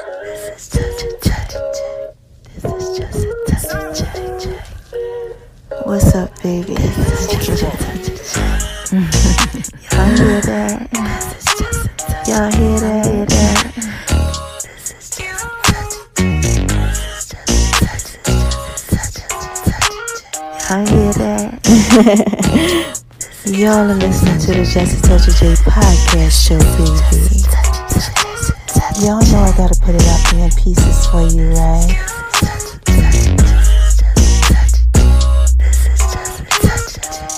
Just a just a touch. What's up, baby? Just a touch check. Y'all hear that? Just a touch. Y'all hear that? Hear that? This is just a touch. Just a touch. Y'all hear that? Y'all are listening to the Jesse Toucher J podcast show, baby. Y'all know I gotta put it out there in pieces for you, right?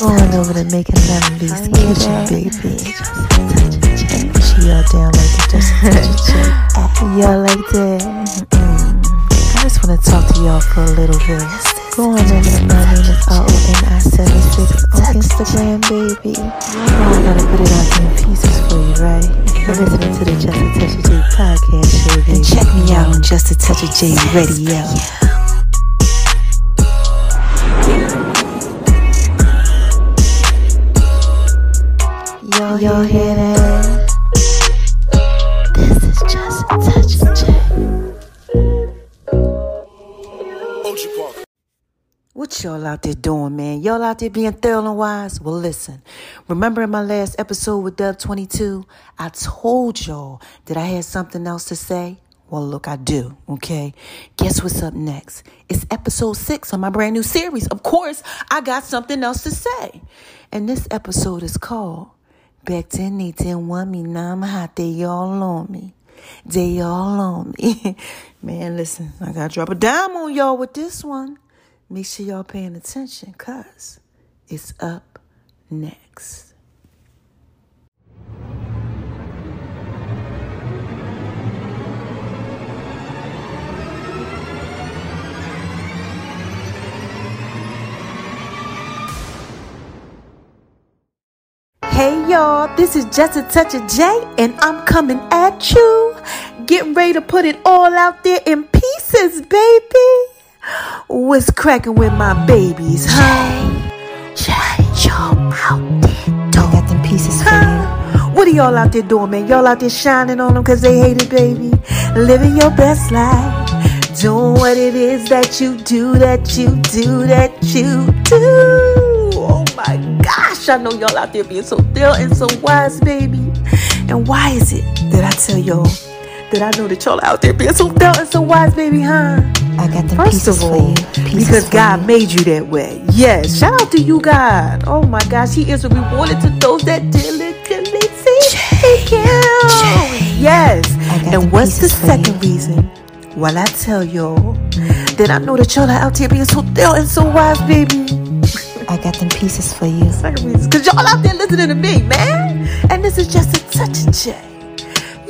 Going over to making memories kitchen, baby. She all down like the Jesse Toucher J. Y'all like that? Mm. I just wanna talk to y'all for a little bit. Go on over to my name is R-O-N-I-76 on Instagram, baby. You know I gotta put it out in pieces for you, right? You're listening to the Just a Touch of J podcast baby. And check me out on Just a Touch of J Radio. Y'all hear that? Y'all out there doing, man? Y'all out there being thorough and wise? Well, listen. Remember in my last episode with Dub 22, I told y'all that I had something else to say? Well, look, I do, okay? Guess what's up next? It's episode six on my brand new series. Of course, I got something else to say. And this episode is called Back then They Didn't Want Me, Now I'm Hot, They All On Me. They all on me. Man, listen, I gotta drop a dime on y'all with this one. Make sure y'all paying attention, cuz it's up next. Hey y'all, this is Just a Touch of J, and I'm coming at you. Getting ready to put it all out there in pieces, baby. What's cracking with my babies, huh? Jay, y'all out there doing got them pieces for you. What are y'all out there doing, man? Y'all out there shining on them because they hate it, baby. Living your best life. Doing what it is that you do, that you do, that you do. Oh my gosh, I know y'all out there being so thorough and so wise, baby. And why is it that I tell y'all that I know that y'all out there being so thorough and so wise, baby, huh? I got them First pieces of all, for you. Because for God you. made you that way. Yes, shout out to you, God. Oh my gosh, He is a rewarded to those that diligently seek Him. Yes. And the what's the second you. reason? Well, I tell y'all that I know that y'all are out here being so thorough and so wise, baby. I got them pieces for you. Second reason, because y'all out there listening to me, man. And this is just a touch of J.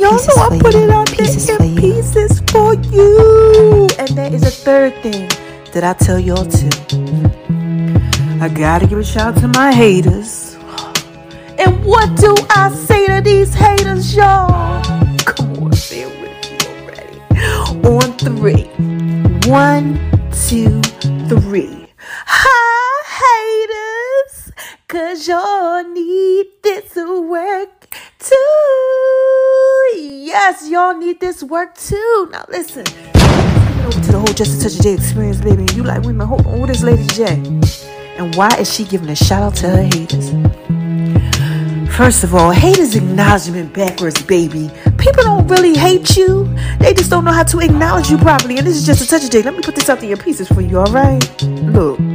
Y'all Pieces know I put you. it out Pieces there for in you. pieces for you. And there is a third thing that I tell y'all too. I gotta give a shout out to my haters. And what do I say to these haters, y'all? Come on, it with me already. On three. One, two, three. Hi, haters. Cause y'all need this work too. Yes, y'all need this work too. Now listen. Over to the whole Just a Touch of J experience, baby. You like, minute, hold on, what is Lady J? And why is she giving a shout out to her haters? First of all, hate is acknowledgement backwards, baby. People don't really hate you. They just don't know how to acknowledge you properly. And this is just a touch of J. Let me put this out there your pieces for you, alright? Look.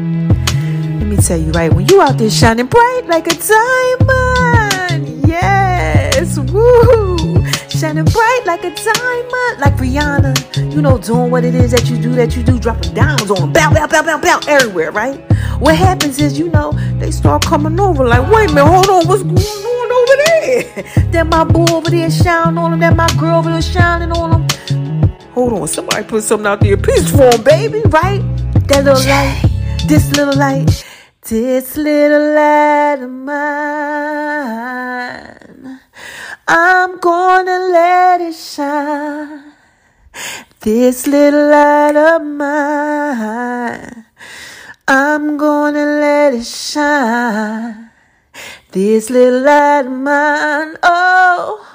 Let me tell you, right? When you out there shining bright like a diamond. Yes. Woo. Shining bright like a diamond. Like Rihanna. You know, doing what it is that you do, that you do, dropping diamonds on. Bow, bow, bow, bow, bow, everywhere, right? What happens is, you know, they start coming over like, wait a minute, hold on, what's going on over there? Then my boy over there shining on them, then my girl over there shining on them. Hold on, somebody put something out there. Peace for 'em, baby, right? That little light, this little light, this little light of mine. I'm gonna let it shine. This little light of mine. I'm gonna let it shine. This little light of mine. Oh.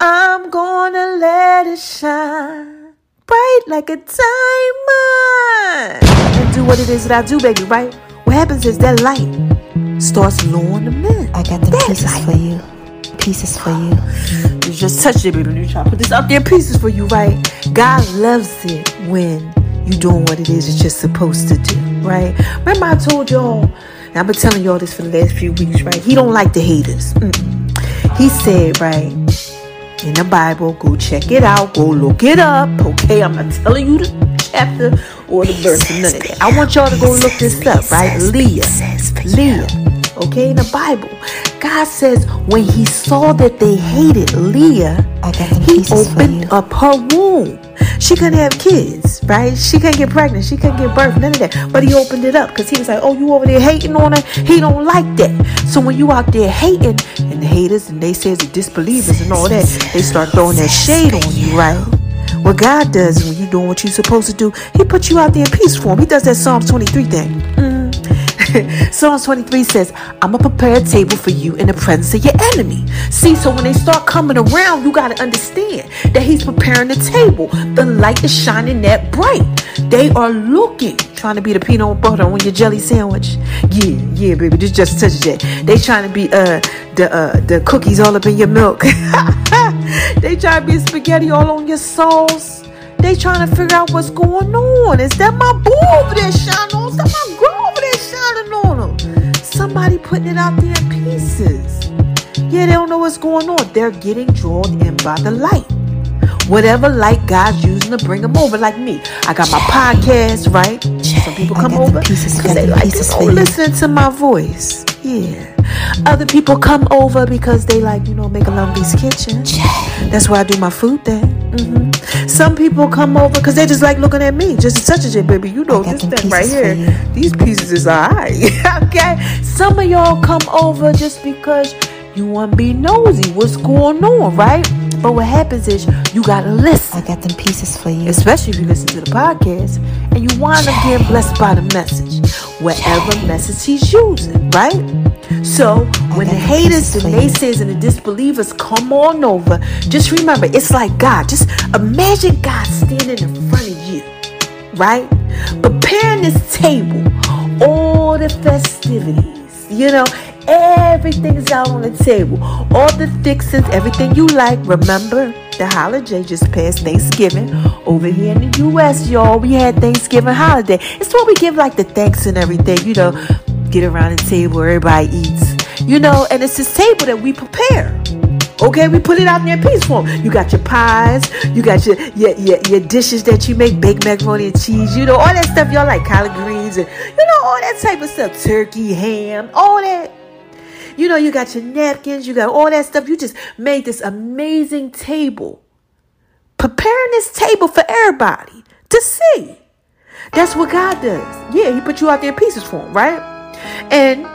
I'm gonna let it shine bright like a diamond. And do what it is that I do, baby, right? What happens is that light starts luring them in. I got the pieces light. for you. Pieces for you. You just touched it, baby. You try to put this out there pieces for you, right? God loves it when you doing what it is that you're supposed to do, right? Remember I told y'all, and I've been telling y'all this for the last few weeks, right? He don't like the haters. Mm-mm. He said, right, in the Bible, go check it out, go look it up, okay? I'm not telling you the chapter or the verse or none of that. I want y'all to go look this up, right? Leah. Leah. Okay, in the Bible, God says when he saw that they hated Leah, I got them he opened up her womb. She couldn't have kids, right? She couldn't get pregnant. She couldn't get birth, none of that. But he opened it up because he was like, oh, you over there hating on her? He don't like that. So when you out there hating, and the haters and they says the disbelievers and all that, they start throwing that shade on you, right? What God does when you doing what you're supposed to do, He puts you out there in peace for Him. He does that Psalms 23 thing. Mm. Psalms 23 says, I'm going to prepare a table for you in the presence of your enemy. See, so when they start coming around, you got to understand that He's preparing the table. The light is shining that bright. They are looking, trying to be the peanut butter on your jelly sandwich. Yeah, yeah, baby, this just touches it. They trying to be uh the uh the cookies all up in your milk. they trying to be spaghetti all on your sauce. They trying to figure out what's going on. Is that my boo over there on? Is that my girl Somebody putting it out there in pieces. Yeah, they don't know what's going on. They're getting drawn in by the light. Whatever light God's using to bring them over, like me. I got my podcast, right? Some people come over because they like pieces you for listening to my voice. Yeah. Other people come over because they like, you know, make a Lumby's kitchen. That's where I do my food thing. hmm Some people come over because they just like looking at me, just such touch it, baby. You know, this thing right here. These pieces is alright. okay. Some of y'all come over just because you want to be nosy. What's going on, right? But what happens is you gotta listen I got them pieces for you. especially if you listen to the podcast and you wind up getting blessed by the message, whatever message he's using, right? So when the haters, the naysayers, and the disbelievers come on over, just remember it's like God. Just imagine God standing in front of you, right? Preparing this table, all the festivities, you know, everything's out on the table, all the fixings, everything you like. Remember, the holiday just passed Thanksgiving over here in the U.S., y'all. We had Thanksgiving holiday. It's what we give like the thanks and everything, you know. Get around the table, everybody eats, you know, and it's this table that we prepare. Okay, we put it out in piece form. You got your pies, you got your your, your your dishes that you make, baked macaroni and cheese, you know, all that stuff y'all like, collard greens and you know, all that type of stuff, turkey, ham, all that. You know, you got your napkins, you got all that stuff. You just made this amazing table. Preparing this table for everybody to see. That's what God does. Yeah, He put you out there in pieces for Him, right? And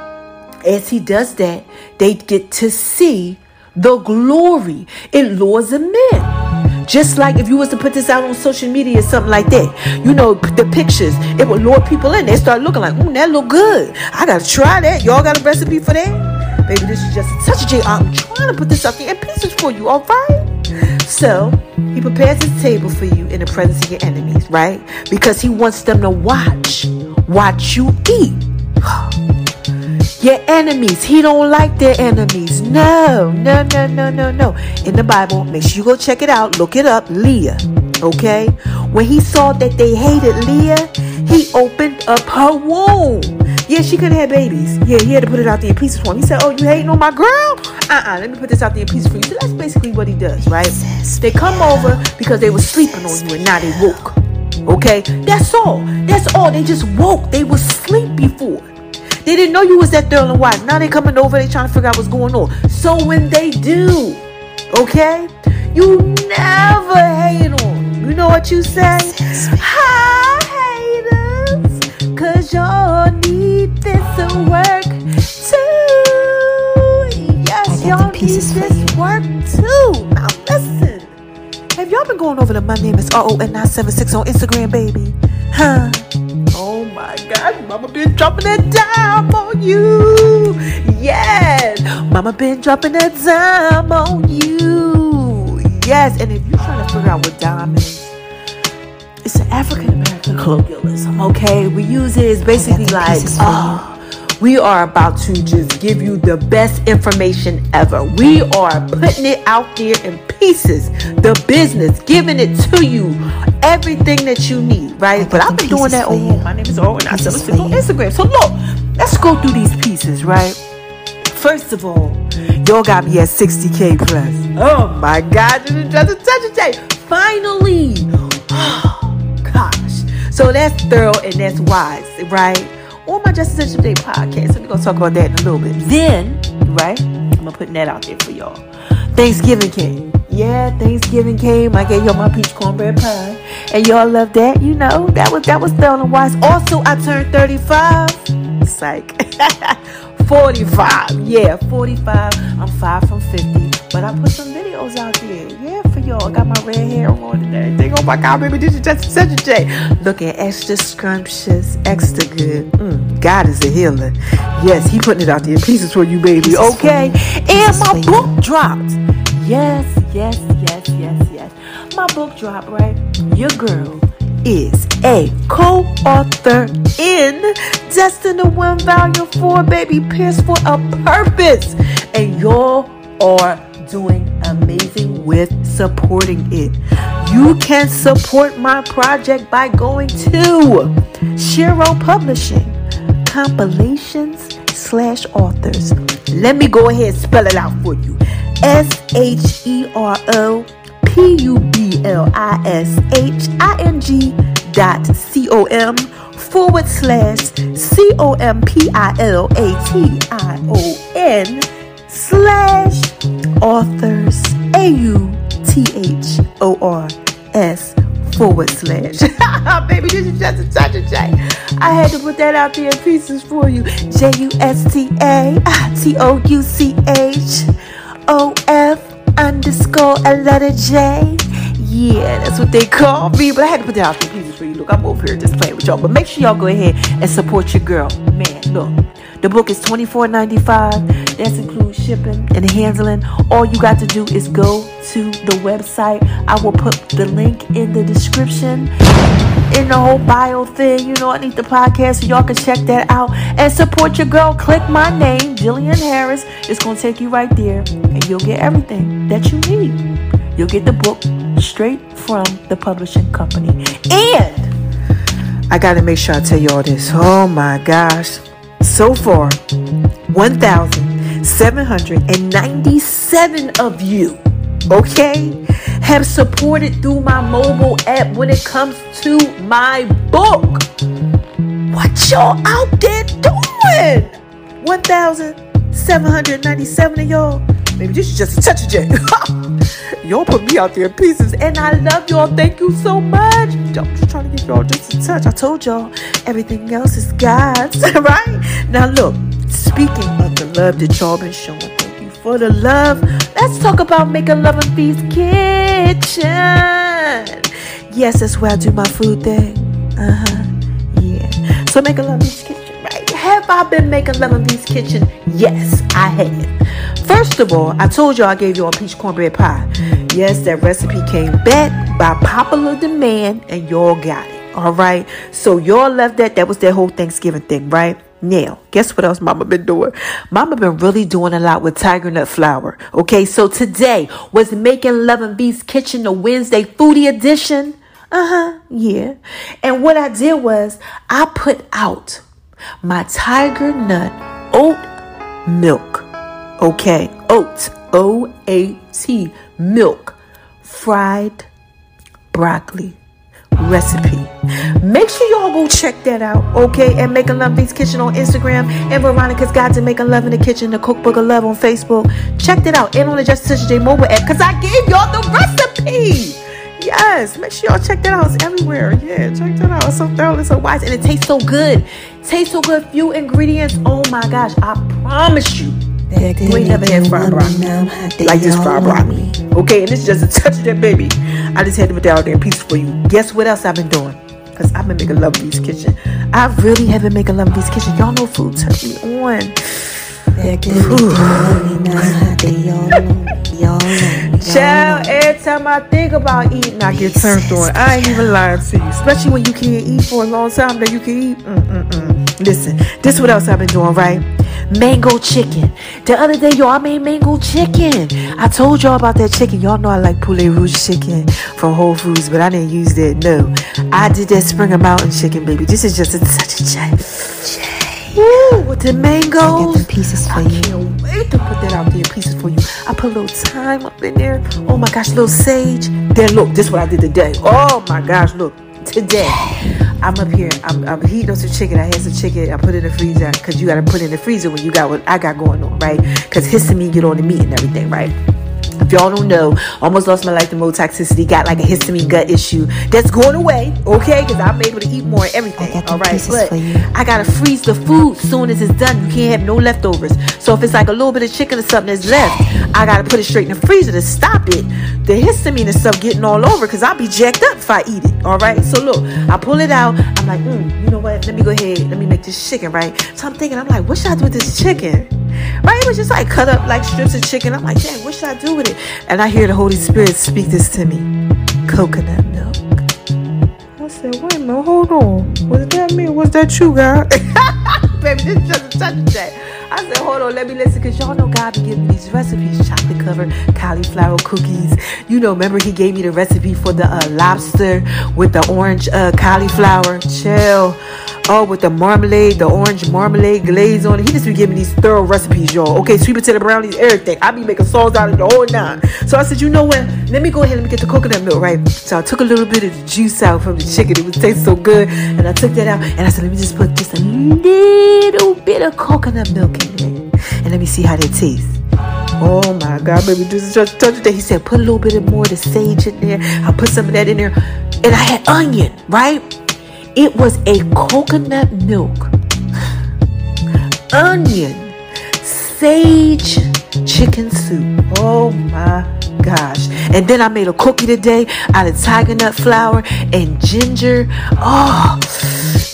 as He does that, they get to see the glory. It lures them in. Just like if you was to put this out on social media or something like that, you know, the pictures, it would lure people in. They start looking like, mm, that look good. I gotta try that. Y'all got a recipe for that? Baby, this is just a touch of J. I'm trying to put this there in pieces for you, all right? So he prepares his table for you in the presence of your enemies, right? Because he wants them to watch, watch you eat. Your enemies, he don't like their enemies. No, no, no, no, no, no. In the Bible, make sure you go check it out. Look it up, Leah. Okay? When he saw that they hated Leah, he opened up her womb. Yeah, she couldn't have babies. Yeah, he had to put it out there in pieces for him. He said, Oh, you hating on my girl? Uh-uh, let me put this out there in pieces for you. So that's basically what he does, right? They come over because they were sleeping on you and now they woke. Okay? That's all. That's all. They just woke. They were asleep before. They didn't know you was that third and wife. Now they coming over, they trying to figure out what's going on. So when they do, okay, you never hate on. You know what you say? Hi y'all need this work too. Yes, I got the y'all need this you. work too. Now listen. Have y'all been going over to my name is RON976 on Instagram, baby? Huh? Oh my God, Mama been dropping that dime on you. Yes, Mama been dropping that dime on you. Yes, and if you're trying to figure out what dime is, it's an African American colloquialism, okay? We use it, it's basically like, oh, we are about to just give you the best information ever. We are putting it out there in pieces, the business, giving it to you, everything that you need, right? But I've been doing that over. My name is Owen. I sell this on Instagram. So look, let's go through these pieces, right? First of all, y'all got me at 60k plus. Oh my God, just a touch of day. Finally. Oh, Gosh. So that's thorough and that's wise, right? on my Just Essential Day podcast. We're gonna talk about that in a little bit. Then, right, I'm gonna put that out there for y'all. Thanksgiving came. Yeah, Thanksgiving came. I gave y'all my peach cornbread pie, and y'all love that. You know that was that was thorough and wise. Also, I turned 35. Psych. 45. Yeah, 45. I'm five from 50. But I put some videos out there. Y'all. I got my red hair on and everything. Oh my God, baby, this is just such a day. Looking extra scrumptious, extra good. Mm, God is a healer. Yes, he putting it out there pieces for you, baby. Okay. And my book dropped. Yes, yes, yes, yes, yes. My book dropped, right? Your girl is a co-author in Destined to Win Volume 4, baby, Pierce for a Purpose. And y'all are doing amazing with supporting it. You can support my project by going to Shero Publishing, compilations slash authors. Let me go ahead and spell it out for you. S H E R O P U B L I S H I N G dot C O M forward slash C O M P I L A T I O N slash authors A U T H O R S forward slash. Baby, this is just a touch of J. I had to put that out there in pieces for you. J U S T A T O U C H O F underscore a letter J. Yeah, that's what they call me. But I had to put that out there in pieces for you. Look, I'm over here just playing with y'all. But make sure y'all go ahead and support your girl. Man, look. The book is $24.95. That includes shipping and handling. All you got to do is go to the website. I will put the link in the description, in the whole bio thing. You know, I need the podcast so y'all can check that out and support your girl. Click my name, Jillian Harris. It's to take you right there, and you'll get everything that you need. You'll get the book straight from the publishing company. And I got to make sure I tell you all this. Oh my gosh so far, 1,797 of you, okay, have supported through my mobile app when it comes to my book. What y'all out there doing? 1,797 of y'all. Maybe this is just a touch of jet. y'all put me out there in pieces, and I love y'all. Thank you so much. I'm just trying to give y'all just a touch. I told y'all everything else is God's, right? Now, look, speaking of the love that y'all been showing, thank you for the love. Let's talk about making love in Feast Kitchen. Yes, that's where I do my food thing. Uh huh. Yeah. So, make a love in Feast Kitchen, right? Have I been making love in Feast Kitchen? Yes, I have. First of all, I told you I gave you a peach cornbread pie. Yes, that recipe came back by popular demand and y'all got it. All right. So y'all left that. That was their whole Thanksgiving thing, right? Now, guess what else Mama been doing? Mama been really doing a lot with tiger nut flour. Okay, so today was making Love and Feast Kitchen the Wednesday foodie edition. Uh huh, yeah. And what I did was I put out my tiger nut oat milk Okay, oats, O A T, milk, fried broccoli recipe. Make sure y'all go check that out, okay? And Making Love Feast Kitchen on Instagram and Veronica's Guide to Making Love in the Kitchen, the Cookbook of Love on Facebook. Check that out and on the Just Touch J mobile app because I gave y'all the recipe. Yes, make sure y'all check that out. It's everywhere. Yeah, check that out. It's so thorough, it's so wise, and it tastes so good. tastes so good. Few ingredients. Oh my gosh, I promise you you ain't never had fried broccoli like this fried broccoli. Okay, and is just a touch of that baby. I just had to put that out there in pieces for you. Guess what else I've been doing? Because I've been making Love Beast Kitchen. I really have been making Love Beast Kitchen. Y'all know food turn me on. Child, every time I think about eating, I get turned on. I ain't even lying to you. Especially when you can't eat for a long time that you can eat. Mm-mm-mm. Listen, this is what else I've been doing, right? Mango chicken. The other day, y'all, I made mango chicken. I told y'all about that chicken. Y'all know I like poulet rouge chicken from Whole Foods, but I didn't use that. No, I did that Springer Mountain chicken, baby. This is just a, such a chat. Woo, with the mangoes. I get the pieces for I you. can't wait to put that out there pieces for you. I put a little thyme up in there. Oh my gosh, little sage. Then look, this is what I did today. Oh my gosh, look. Today, I'm up here. I'm, I'm heating up some chicken. I had some chicken. I put it in the freezer because you got to put it in the freezer when you got what I got going on, right? Because histamine get on the meat and everything, right? If y'all don't know, almost lost my life to mold toxicity. Got like a histamine gut issue that's going away, okay? Because I'm able to eat more and everything. All right, but. I gotta freeze the food soon as it's done. You can't have no leftovers. So if it's like a little bit of chicken or something that's left, I gotta put it straight in the freezer to stop it. The histamine and stuff getting all over because I'll be jacked up if I eat it. All right. So look, I pull it out. I'm like, mm, you know what? Let me go ahead. Let me make this chicken, right? So I'm thinking, I'm like, what should I do with this chicken? Right? It was just like cut up like strips of chicken. I'm like, dang, what should I do with it? And I hear the Holy Spirit speak this to me. Coconut milk. I said, wait a minute, hold on. Was that me was that you, God? Baby, this a touch that. I said, hold on, let me listen, because y'all know God be giving these recipes. Chocolate covered cauliflower cookies. You know, remember he gave me the recipe for the uh, lobster with the orange uh, cauliflower. Chill. Oh, with the marmalade, the orange marmalade glaze on it. He just be giving these thorough recipes, y'all. Okay, sweet potato brownies, everything. I be making sauce out of the whole nine. So I said, you know what? Let me go ahead and get the coconut milk, right? So I took a little bit of the juice out from the chicken. It was taste so good. And I took that out and I said, let me just put just a little bit of coconut milk. And let me see how that tastes. Oh my God, baby, just touch that. He said, put a little bit more of the sage in there. I put some of that in there. And I had onion, right? It was a coconut milk, onion, sage chicken soup. Oh my gosh. And then I made a cookie today out of tiger nut flour and ginger. Oh,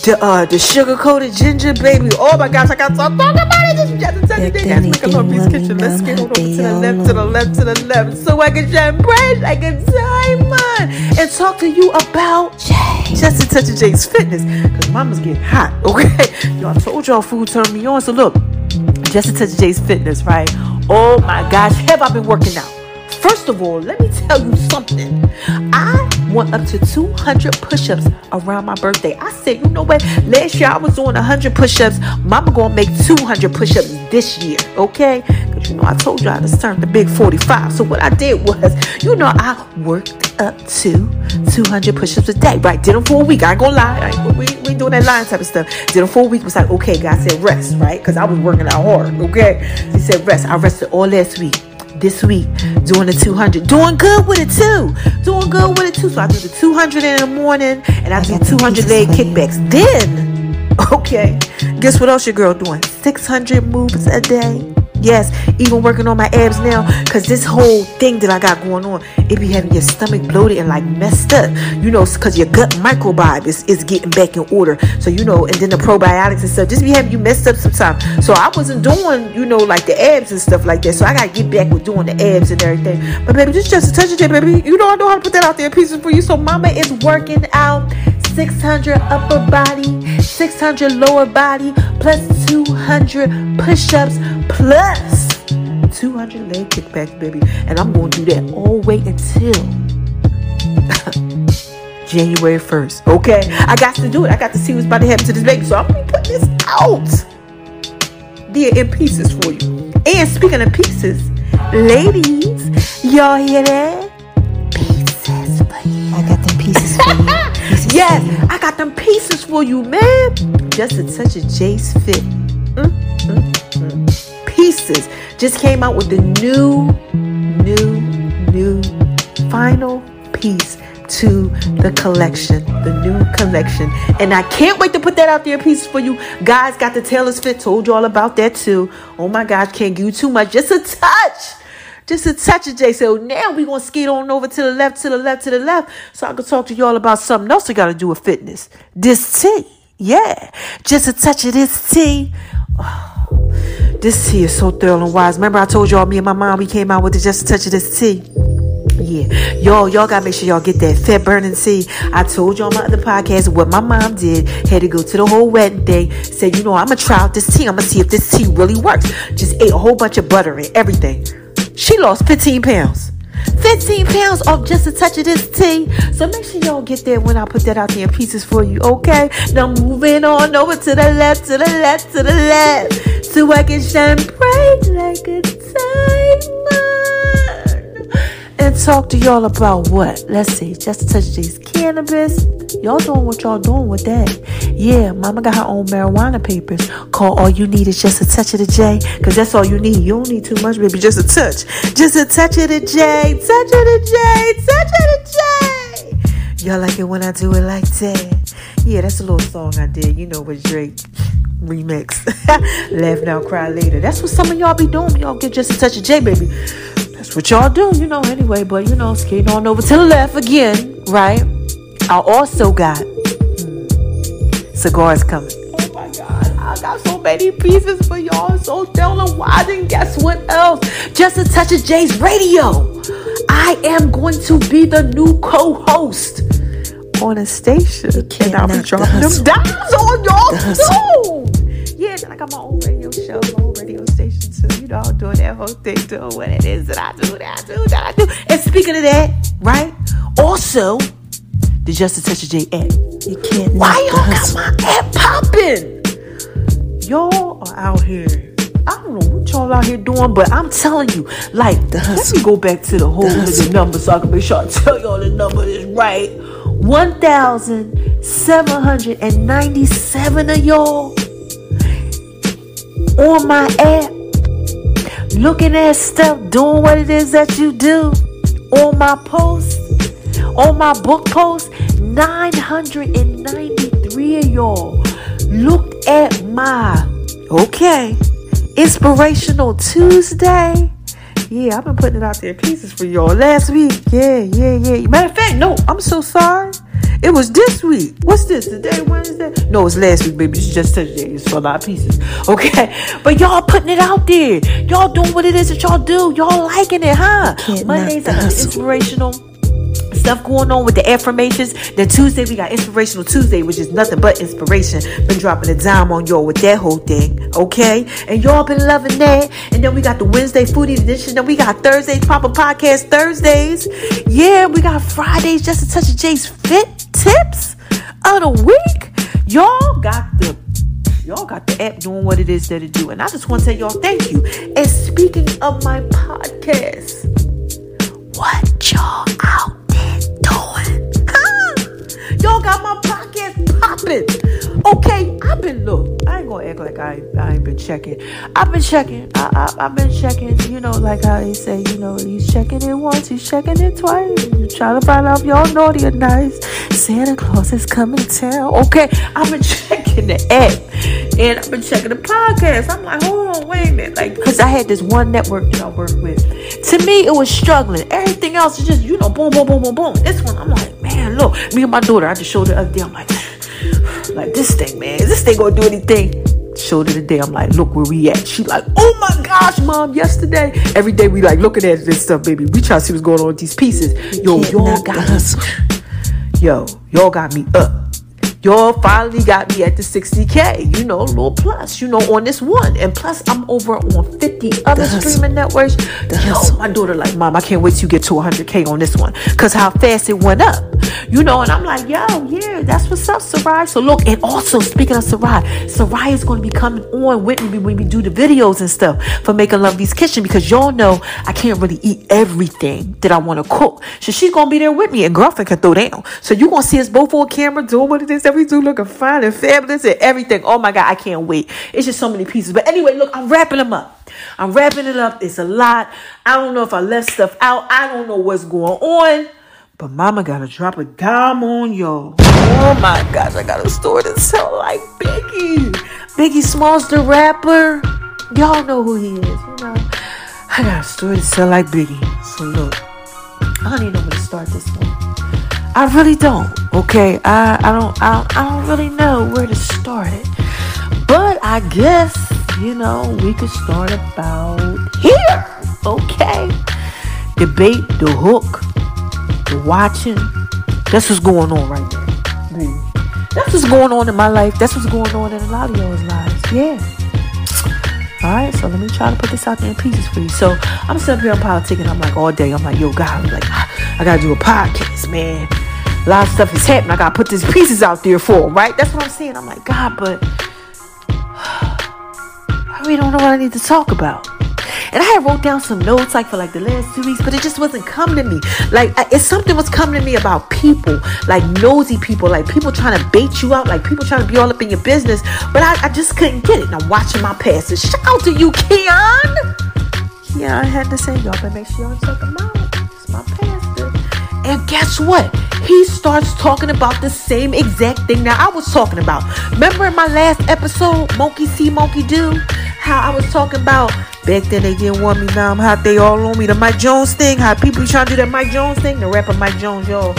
the uh the sugar coated ginger, baby. Oh my gosh, I got to talk about it. Just a touch of thing. Let's make a little kitchen. Let's get over to the left, to the left, to the left. So I can shine bright like a diamond and talk to you about just a touch of Jake's fitness. Cause mama's getting hot, okay? Y'all told y'all food turned me on. So look, just a touch of Jay's fitness, right? Oh my gosh, have I been working out? First of all, let me tell you something. I went up to 200 push-ups around my birthday. I said, you know what? Last year I was doing 100 push-ups. Mama gonna make 200 push-ups this year, okay? Because you know I told you I was turned the big 45. So what I did was, you know, I worked up to 200 push-ups a day. Right? Did them for a week. I ain't gonna lie. Ain't, we, we ain't doing that lying type of stuff. Did them for a week. Was like, okay, God said rest, right? Because I was working out hard. Okay. He said rest. I rested all last week this week. Doing the 200 doing good with it too. Doing good with it too. So i do the 200 in the morning and i, I do 200 pieces leg kickbacks. Then okay guess what else your girl doing? 600 moves a day yes even working on my abs now because this whole thing that i got going on it be having your stomach bloated and like messed up you know because your gut microbiome is, is getting back in order. So you know and then the probiotics and stuff just be having you messed up sometimes so i wasn't doing you know like the abs and stuff like that so i gotta get back with doing the abs and everything. But baby just just a touch of it baby. You know i know how to put that out there pieces for you. So mama is working out 600 upper body, 600 lower body, plus 200 push ups, plus 200 leg kickbacks, baby. And I'm going to do that all the way until January 1st, okay? I got to do it. I got to see what's about to happen to this baby. So I'm going to put this out there in pieces for you. And speaking of pieces, ladies, y'all hear that? Pieces for you. I got them pieces for you. Pieces Yes, for you. I got them pieces for you, man. Just in such a Jace Fit. Mm, mm, mm. Pieces just came out with the new, new, new final piece to the collection, the new collection. And I can't wait to put that out there pieces for you. Guys got the Taylor's Fit, told you all about that too. Oh my gosh, can't give you too much, just a touch. Just a touch of J. So now we gonna skate on over to the left, to the left, to the left, so I can talk to y'all about something else we gotta do with fitness. This tea, yeah, just a touch of this tea. Oh, This tea is so thorough and wise. Remember, I told y'all, me and my mom, we came out with the just a touch of this tea. Yeah, y'all, y'all gotta make sure y'all get that fat burning tea. I told y'all my other podcast what my mom did. Had to go to the whole wedding day. Said, you know, I'm gonna try out this tea. I'm gonna see if this tea really works. Just ate a whole bunch of butter and everything. She lost 15 pounds. 15 pounds off just a touch of this tea. So make sure y'all get there when I put that out there in pieces for you, okay? Now moving on over to the left, to the left, to the left. So I can shine bright like a diamond. And talk to y'all about what? Let's see, just touch these cannabis. Y'all doing what y'all doing with that. Yeah, mama got her own marijuana papers. Call all you need is just a touch of the J. Cause that's all you need. You don't need too much, baby. Just a touch. Just a touch of the J. Touch of the J. Touch of the J. Y'all like it when I do it like that. Yeah, that's a little song I did, you know, with Drake remix. Laugh now, cry later. That's what some of y'all be doing. Y'all get just a touch of J, baby. That's what y'all do, you know, anyway. But, you know, skating on over to the left again, right? I also got cigars coming. Oh my God, I got so many pieces for y'all. So Stella why and guess what else? Just a touch of Jay's radio. I am going to be the new co-host on a station. And I'll be dropping them dimes on y'all too. Yeah, then I got my own radio show, my own radio station too. You know, I'm doing that whole thing, doing what it is that I do, that I do, that I do. And speaking of that, right? Also, the Just a Touch of J app. You can't. Why y'all got my app popping? Y'all are out here. I don't know what y'all out here doing, but I'm telling you, like, The let me go back to the whole The nigga number so I can make sure I tell y'all the number is right. 1,797 of y'all on my app, looking at stuff, doing what it is that you do on my posts, on my book post. 993 of y'all looked at my okay inspirational Tuesday. Yeah, I've been putting it out there in pieces for y'all last week. Yeah, yeah, yeah. Matter of fact, no, I'm so sorry. It was this week. What's this? Today, Wednesday? No, it's last week, baby. It's just today. It's for a lot of pieces. Okay? But y'all putting it out there. Y'all doing what it is that y'all do. Y'all liking it, huh? Mondays hustle. inspirational stuff going on with the affirmations. Then Tuesday we got Inspirational Tuesday, which is nothing but inspiration. Been dropping a dime on y'all with that whole thing, okay? And y'all been loving that. And then we got the Wednesday foodie edition. Then we got Thursdays Papa Podcast Thursdays. Yeah, we got Fridays just a touch of Jay's fit tips of the week. Y'all got the Y'all got the app doing what it is that it do. And I just want to say y'all thank you. And speaking of my podcast, what y'all out? Y'all got my podcast popping. Okay, I've been look. I ain't gonna act like I, I ain't been checking. I've been checking. I, I I've been checking. You know, like how they say, you know, he's checking it once, he's checking it twice. You trying to find out if y'all naughty or nice. Santa Claus is coming to town. Okay, I've been checking the app and I've been checking the podcast. I'm like, hold on, wait a minute, like, because I had this one network that I work with. To me, it was struggling. Everything else is just, you know, boom, boom, boom, boom, boom. This one, I'm like, man, look, me and my daughter, I just showed her the other day. I'm like, like this thing, man, is this thing gonna do anything? Showed her today. I'm like, look where we at. She like, oh my gosh, mom. Yesterday, every day we like looking at this stuff, baby. We try to see what's going on with these pieces. Yo, y'all got me yo, y'all got me up. Y'all finally got me at the 60K, you know, a little plus, you know, on this one. And plus, I'm over on 50 other streaming networks. Yo, my daughter, like, mom, I can't wait till you get to 100K on this one. Because how fast it went up. You know, and I'm like, yo, yeah, that's what's up, Sarai. So look, and also, speaking of Sarai, Sarai is going to be coming on with me when we do the videos and stuff for Making Lovely's Kitchen because y'all know I can't really eat everything that I want to cook. So she's going to be there with me and girlfriend can throw down. So you're going to see us both on camera doing what it is that we do, looking fine and fabulous and everything. Oh my God, I can't wait. It's just so many pieces. But anyway, look, I'm wrapping them up. I'm wrapping it up. It's a lot. I don't know if I left stuff out. I don't know what's going on. But mama gotta drop a dime on y'all. Oh my gosh, I got a story to tell like Biggie. Biggie Smalls the rapper. Y'all know who he is, you know. I got a story to tell like Biggie. So look, I don't even know where to start this one. I really don't. Okay, I I don't I, I don't really know where to start it. But I guess you know, we could start about here. Okay. Debate, the hook, the watching. That's what's going on right there. Mm. That's what's going on in my life. That's what's going on in a lot of y'all's lives. Yeah. All right, so let me try to put this out there in pieces for you. So I'm sitting here on politic and I'm like all day. I'm like, yo, God, I'm like, I gotta do a podcast, man. A lot of stuff is happening. I gotta put these pieces out there for, right? That's what I'm saying. I'm like, God, but I really don't know what I need to talk about. And I had wrote down some notes like for like the last two weeks, but it just wasn't coming to me. Like if something was coming to me about people, like nosy people, like people trying to bait you out, like people trying to be all up in your business. But I, I just couldn't get it. And I'm watching my passes. Shout out to you, Keon. Yeah, I had to say y'all, but make sure y'all check him out. And guess what? He starts talking about the same exact thing that I was talking about. Remember in my last episode, Monkey See, Monkey Do? How I was talking about Back then they didn't want me. Now I'm hot. They all on me. The Mike Jones thing. How people be trying to do that Mike Jones thing. The rapper Mike Jones, yo.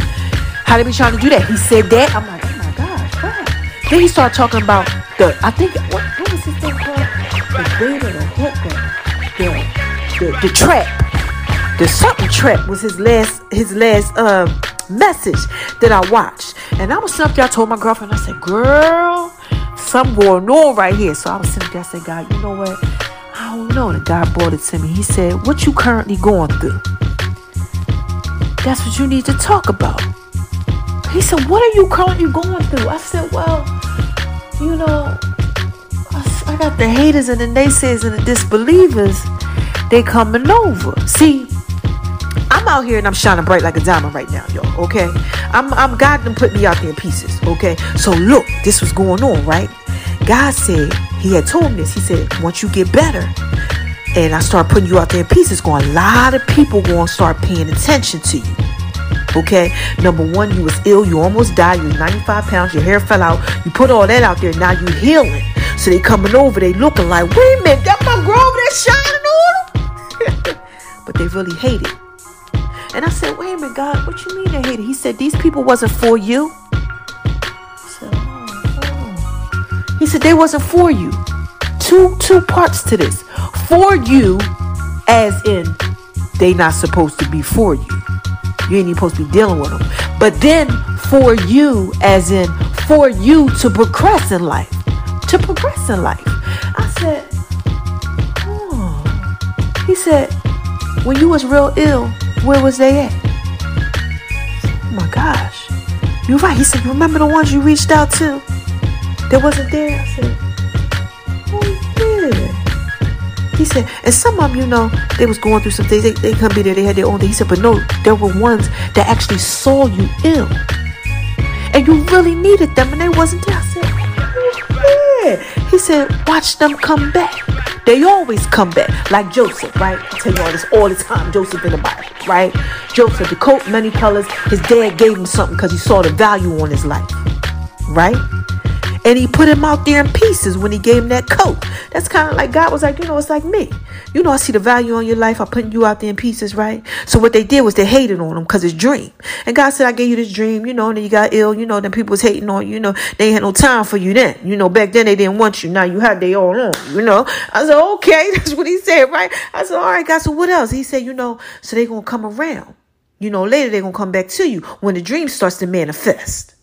How they be trying to do that? He said that. I'm like, oh my gosh, wow. Then he started talking about the. I think what, what was his thing called? The beta, the the, the, the trap. The something trap was his last his last um message that I watched. And I was sitting up there, I told my girlfriend, I said, girl, something going on right here. So I was sitting there, I said, God, you know what? I don't know. And God brought it to me. He said, What you currently going through? That's what you need to talk about. He said, What are you currently going through? I said, Well, you know, I got the haters and the naysayers and the disbelievers. They coming over. See, I'm out here and I'm shining bright like a diamond right now, y'all. Okay, I'm I'm God done put me out there in pieces. Okay, so look, this was going on, right? God said, He had told me this. He said, once you get better and I start putting you out there in pieces, going a lot of people going to start paying attention to you. Okay, number one, you was ill, you almost died, you was 95 pounds, your hair fell out, you put all that out there, now you healing. So they coming over, they looking like, wait a minute, that my girl that's shining on them. but they really hate it. And I said, wait a minute, God, what you mean they it? He said, these people wasn't for you. He said they wasn't for you. Two two parts to this. For you, as in they not supposed to be for you. You ain't even supposed to be dealing with them. But then for you, as in for you to progress in life. To progress in life. I said, oh. He said, when you was real ill, where was they at? Oh my gosh. You're right. He said, remember the ones you reached out to? that wasn't there. I said, oh yeah. He said, and some of them, you know, they was going through some things. They, they couldn't be there. They had their own thing. He said, but no, there were ones that actually saw you ill. And you really needed them and they wasn't there. I said, oh, yeah. He said, watch them come back. They always come back. Like Joseph, right? I tell you all this all the time. Joseph in the Bible, right? Joseph, the coat, many colors. His dad gave him something because he saw the value on his life, right? And he put him out there in pieces when he gave him that coat. That's kind of like God was like, you know, it's like me. You know, I see the value on your life. I'm putting you out there in pieces, right? So what they did was they hated on him because his dream. And God said, I gave you this dream, you know, and then you got ill, you know, then people was hating on you, you know, they had no time for you then. You know, back then they didn't want you. Now you had they all on, you know. I said, okay, that's what he said, right? I said, all right, God, so what else? He said, you know, so they gonna come around. You know, later they're gonna come back to you when the dream starts to manifest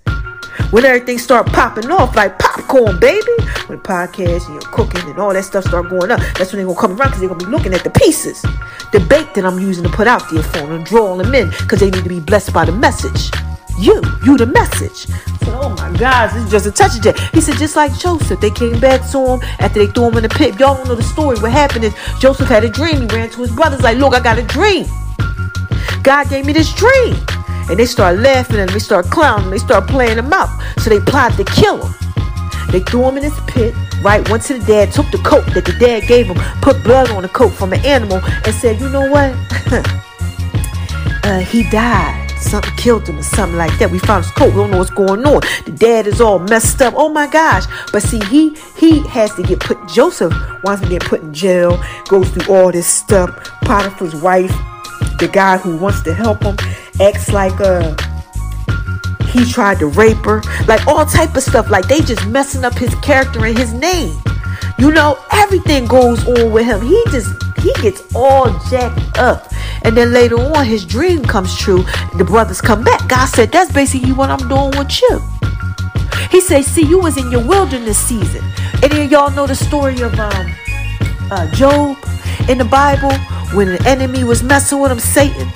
when everything start popping off like popcorn, baby. When the podcast and you're cooking and all that stuff start going up, that's when they're gonna come around because they're gonna be looking at the pieces, the bait that I'm using to put out for them and draw them in because they need to be blessed by the message. You, you the message. Oh my God, this is just a touch of that. He said, just like Joseph, they came back to him after they threw him in the pit. Y'all don't know the story. What happened is Joseph had a dream. He ran to his brothers like, look, I got a dream. God gave me this dream. And they start laughing and they start clowning. They start playing him out. So they plot to kill him. They threw him in his pit, right? Went to the dad, took the coat that the dad gave him, put blood on the coat from an animal, and said, You know what? uh, he died. Something killed him or something like that. We found his coat. We don't know what's going on. The dad is all messed up. Oh my gosh. But see, he he has to get put Joseph wants to get put in jail, goes through all this stuff. Potiphar's wife, the guy who wants to help him, acts like uh he tried to rape her like all type of stuff like they just messing up his character and his name You know, everything goes on with him. He just he gets all jacked up. And then later on, his dream comes true. The brothers come back. God said, That's basically what I'm doing with you. He said, See, you was in your wilderness season. Any of y'all know the story of um, uh, Job in the Bible when the enemy was messing with him, Satan?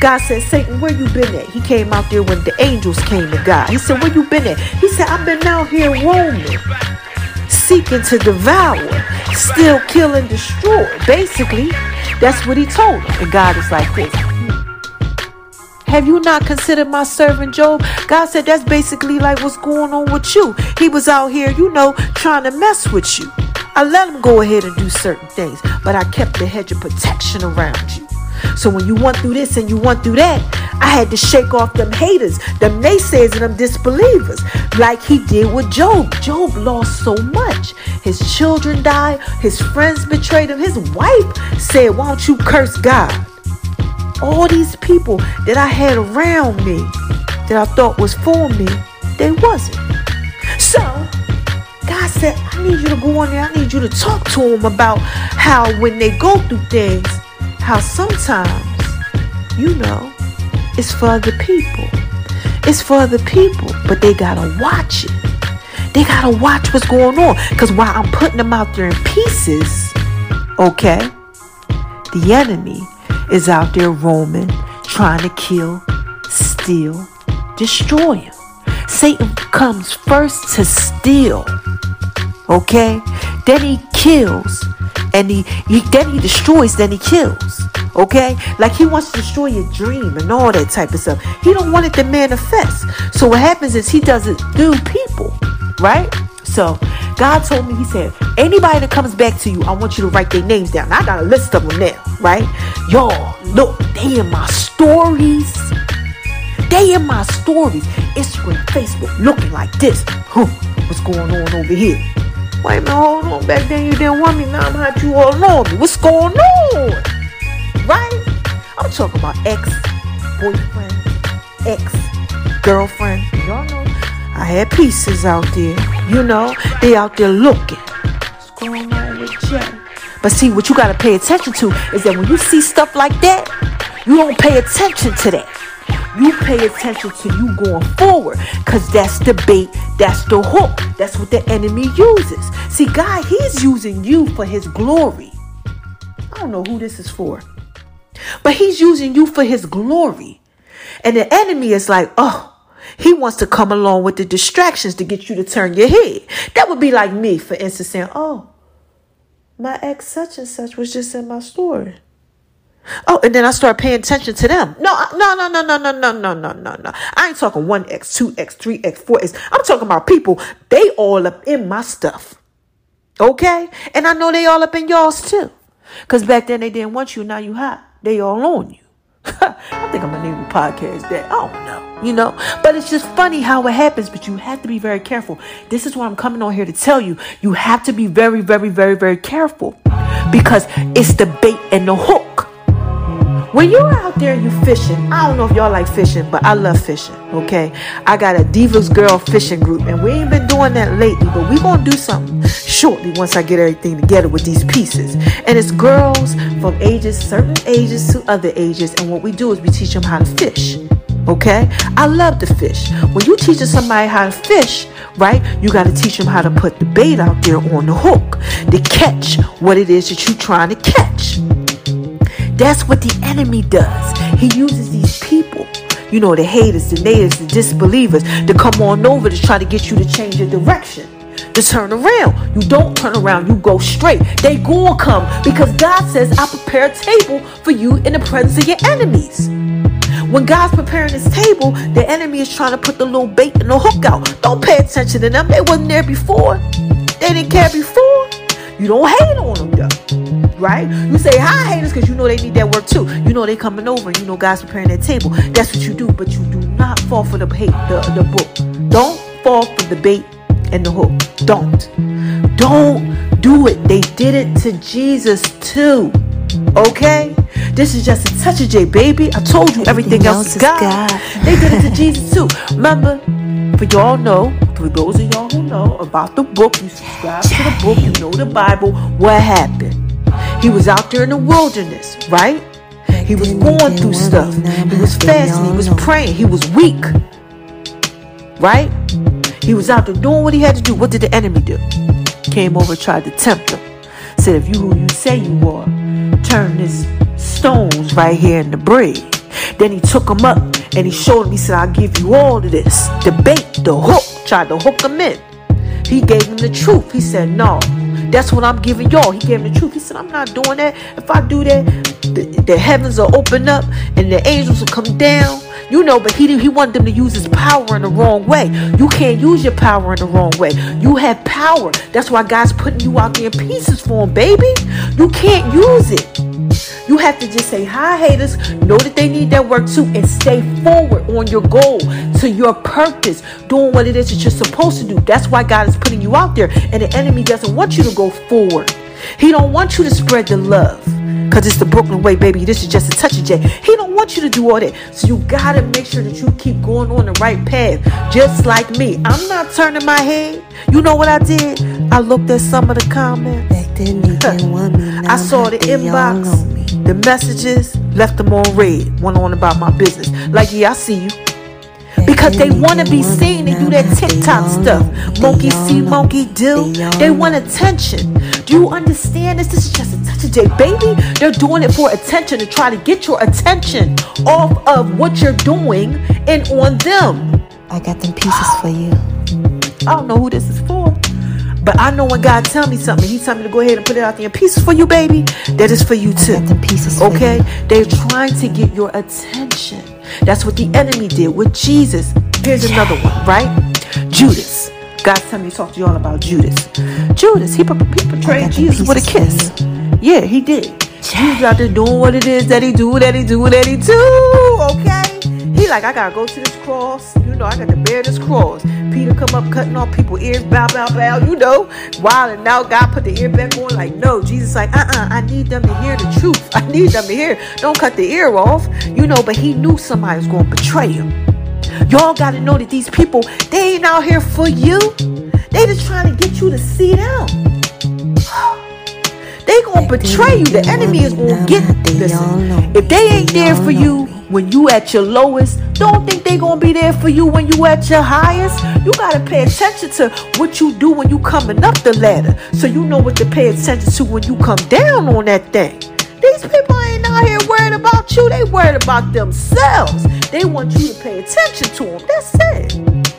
God said, Satan, where you been at? He came out there when the angels came to God. He said, Where you been at? He said, I've been out here roaming, seeking to devour, still kill and destroy. Basically, that's what he told him. And God is like this. Have you not considered my servant Job? God said that's basically like what's going on with you. He was out here, you know, trying to mess with you. I let him go ahead and do certain things, but I kept the hedge of protection around you. So when you went through this and you went through that, I had to shake off them haters, them naysayers, and them disbelievers, like he did with Job. Job lost so much. His children died, his friends betrayed him, his wife said, Why don't you curse God? All these people that I had around me that I thought was for me, they wasn't. So God said, I need you to go on there. I need you to talk to them about how when they go through things, how sometimes, you know, it's for other people. It's for other people, but they gotta watch it. They gotta watch what's going on. Because while I'm putting them out there in pieces, okay, the enemy is out there roaming, trying to kill, steal, destroy him. Satan comes first to steal, okay? Then he kills, and he, he then he destroys, then he kills. Okay? Like he wants to destroy your dream and all that type of stuff. He don't want it to manifest. So what happens is he doesn't do people, right? So God told me, He said, anybody that comes back to you, I want you to write their names down. I got a list of them now, right? Y'all, look, they in my stories. They in my stories. Instagram, Facebook, looking like this. Huh, what's going on over here? Wait a minute, hold on. Back then you didn't want me. Now I'm hot you all on me. What's going on? Right? I'm talking about ex boyfriend, ex girlfriend. Y'all know I had pieces out there. You know, they out there looking. What's going on with Jay? But see, what you gotta pay attention to is that when you see stuff like that, you don't pay attention to that. You pay attention to you going forward because that's the bait, that's the hook, that's what the enemy uses. See, God, He's using you for His glory. I don't know who this is for, but He's using you for His glory. And the enemy is like, oh, he wants to come along with the distractions to get you to turn your head. That would be like me, for instance, saying, oh, my ex such and such was just in my story. Oh, and then I start paying attention to them. No, no, no, no, no, no, no, no, no, no, no. I ain't talking 1X, 2X, 3X, 4X. I'm talking about people, they all up in my stuff. Okay? And I know they all up in y'all's too. Because back then they didn't want you, now you hot. They all on you. I think I'm gonna name the podcast that. I don't know, you know. But it's just funny how it happens. But you have to be very careful. This is why I'm coming on here to tell you. You have to be very, very, very, very careful because it's the bait and the hook. When you're out there, you fishing. I don't know if y'all like fishing, but I love fishing. Okay, I got a Divas Girl fishing group, and we ain't been doing that lately. But we gonna do something shortly once I get everything together with these pieces. And it's girls from ages, certain ages to other ages, and what we do is we teach them how to fish. Okay, I love to fish. When you teaching somebody how to fish, right, you got to teach them how to put the bait out there on the hook to catch what it is that you're trying to catch. That's what the enemy does. He uses these people, you know, the haters, the natives, the disbelievers, to come on over to try to get you to change your direction. To turn around. You don't turn around, you go straight. They gonna come because God says, I prepare a table for you in the presence of your enemies. When God's preparing his table, the enemy is trying to put the little bait and the hook out. Don't pay attention to them. They wasn't there before. They didn't care before. You don't hate on them though. Right? You say hi haters because you know they need that work too. You know they coming over and you know God's preparing that table. That's what you do, but you do not fall for the hate, the, the book. Don't fall for the bait and the hook. Don't. Don't do it. They did it to Jesus too. Okay? This is just a touch of J, baby. I told you everything, else, is God. They did it to Jesus too. Remember, for y'all know, For those of y'all who know about the book, you subscribe to the book, you know the Bible, what happened? He was out there in the wilderness, right? He was going through stuff. He was fasting. He was praying. He was weak. Right? He was out there doing what he had to do. What did the enemy do? Came over, tried to tempt him. Said, if you who you say you are, turn this stones right here in the bread. Then he took him up and he showed him, he said, I'll give you all of this. The bait, the hook, tried to hook him in. He gave him the truth. He said, No, that's what I'm giving y'all. He gave him the truth. He said, I'm not doing that. If I do that, the, the heavens will open up and the angels will come down. You know, but he he wanted them to use his power in the wrong way. You can't use your power in the wrong way. You have power. That's why God's putting you out there in pieces for him, baby. You can't use it. You have to just say hi, haters. Know that they need that work too, and stay forward on your goal to your purpose, doing what it is that you're supposed to do. That's why God is putting you out there, and the enemy doesn't want you to go forward. He don't want you to spread the love. Cause it's the Brooklyn way, baby. This is just a touch of J. He don't want you to do all that. So you gotta make sure that you keep going on the right path. Just like me. I'm not turning my head. You know what I did? I looked at some of the comments. Back then didn't me. I saw the inbox, the messages, left them on read. One on about my business. Like, yeah, I see you. Because they want to be seen. They do that TikTok stuff. Monkey see, monkey do. They want attention. Do you understand this? This is just a touch of J, baby. They're doing it for attention to try to get your attention off of what you're doing and on them. I got them pieces for you. I don't know who this is for. But I know when God tell me something, He tell me to go ahead and put it out there in pieces for you, baby. That is for you I too. got them pieces for Okay? you. They're trying to get your attention. That's what the enemy did with Jesus. Here's another one, right? Judas. God's telling me to talk to y'all about Judas. Judas, he, he got Jesus with a kiss. Yeah, he did. Jesus out there doing what it is that he do, that he do, that he do. Okay? He like, I gotta go to this cross. You know, I got to bear this cross. Peter come up cutting off people ears, bow, bow, bow. You know, while and now God put the ear back on. Like, no, Jesus like, uh-uh, I need them to hear the truth. I need them to hear. Don't cut the ear off. You know, but he knew somebody was gonna betray him. Y'all got to know that these people, they ain't out here for you. They just trying to get you to see them. They gonna betray you. The enemy is gonna get. Listen, if they ain't there for you when you at your lowest, don't think they gonna be there for you when you at your highest. You gotta pay attention to what you do when you coming up the ladder, so you know what to pay attention to when you come down on that thing. These people ain't out here worried about you. They worried about themselves. They want you to pay attention to them. That's it.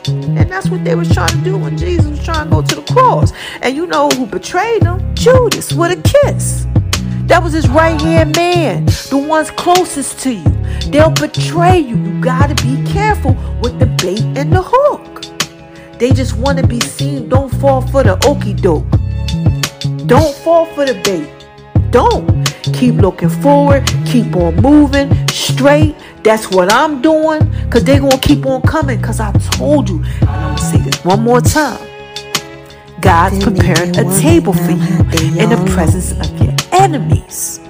And that's what they was trying to do when Jesus was trying to go to the cross. And you know who betrayed him? Judas with a kiss. That was his right hand man, the ones closest to you. They'll betray you. You gotta be careful with the bait and the hook. They just want to be seen. Don't fall for the okey doke. Don't fall for the bait. Don't. Keep looking forward. Keep on moving straight. That's what I'm doing. Because they're going to keep on coming. Because I told you. And I'm to say this one more time. God's preparing a table for you in the presence of your enemies.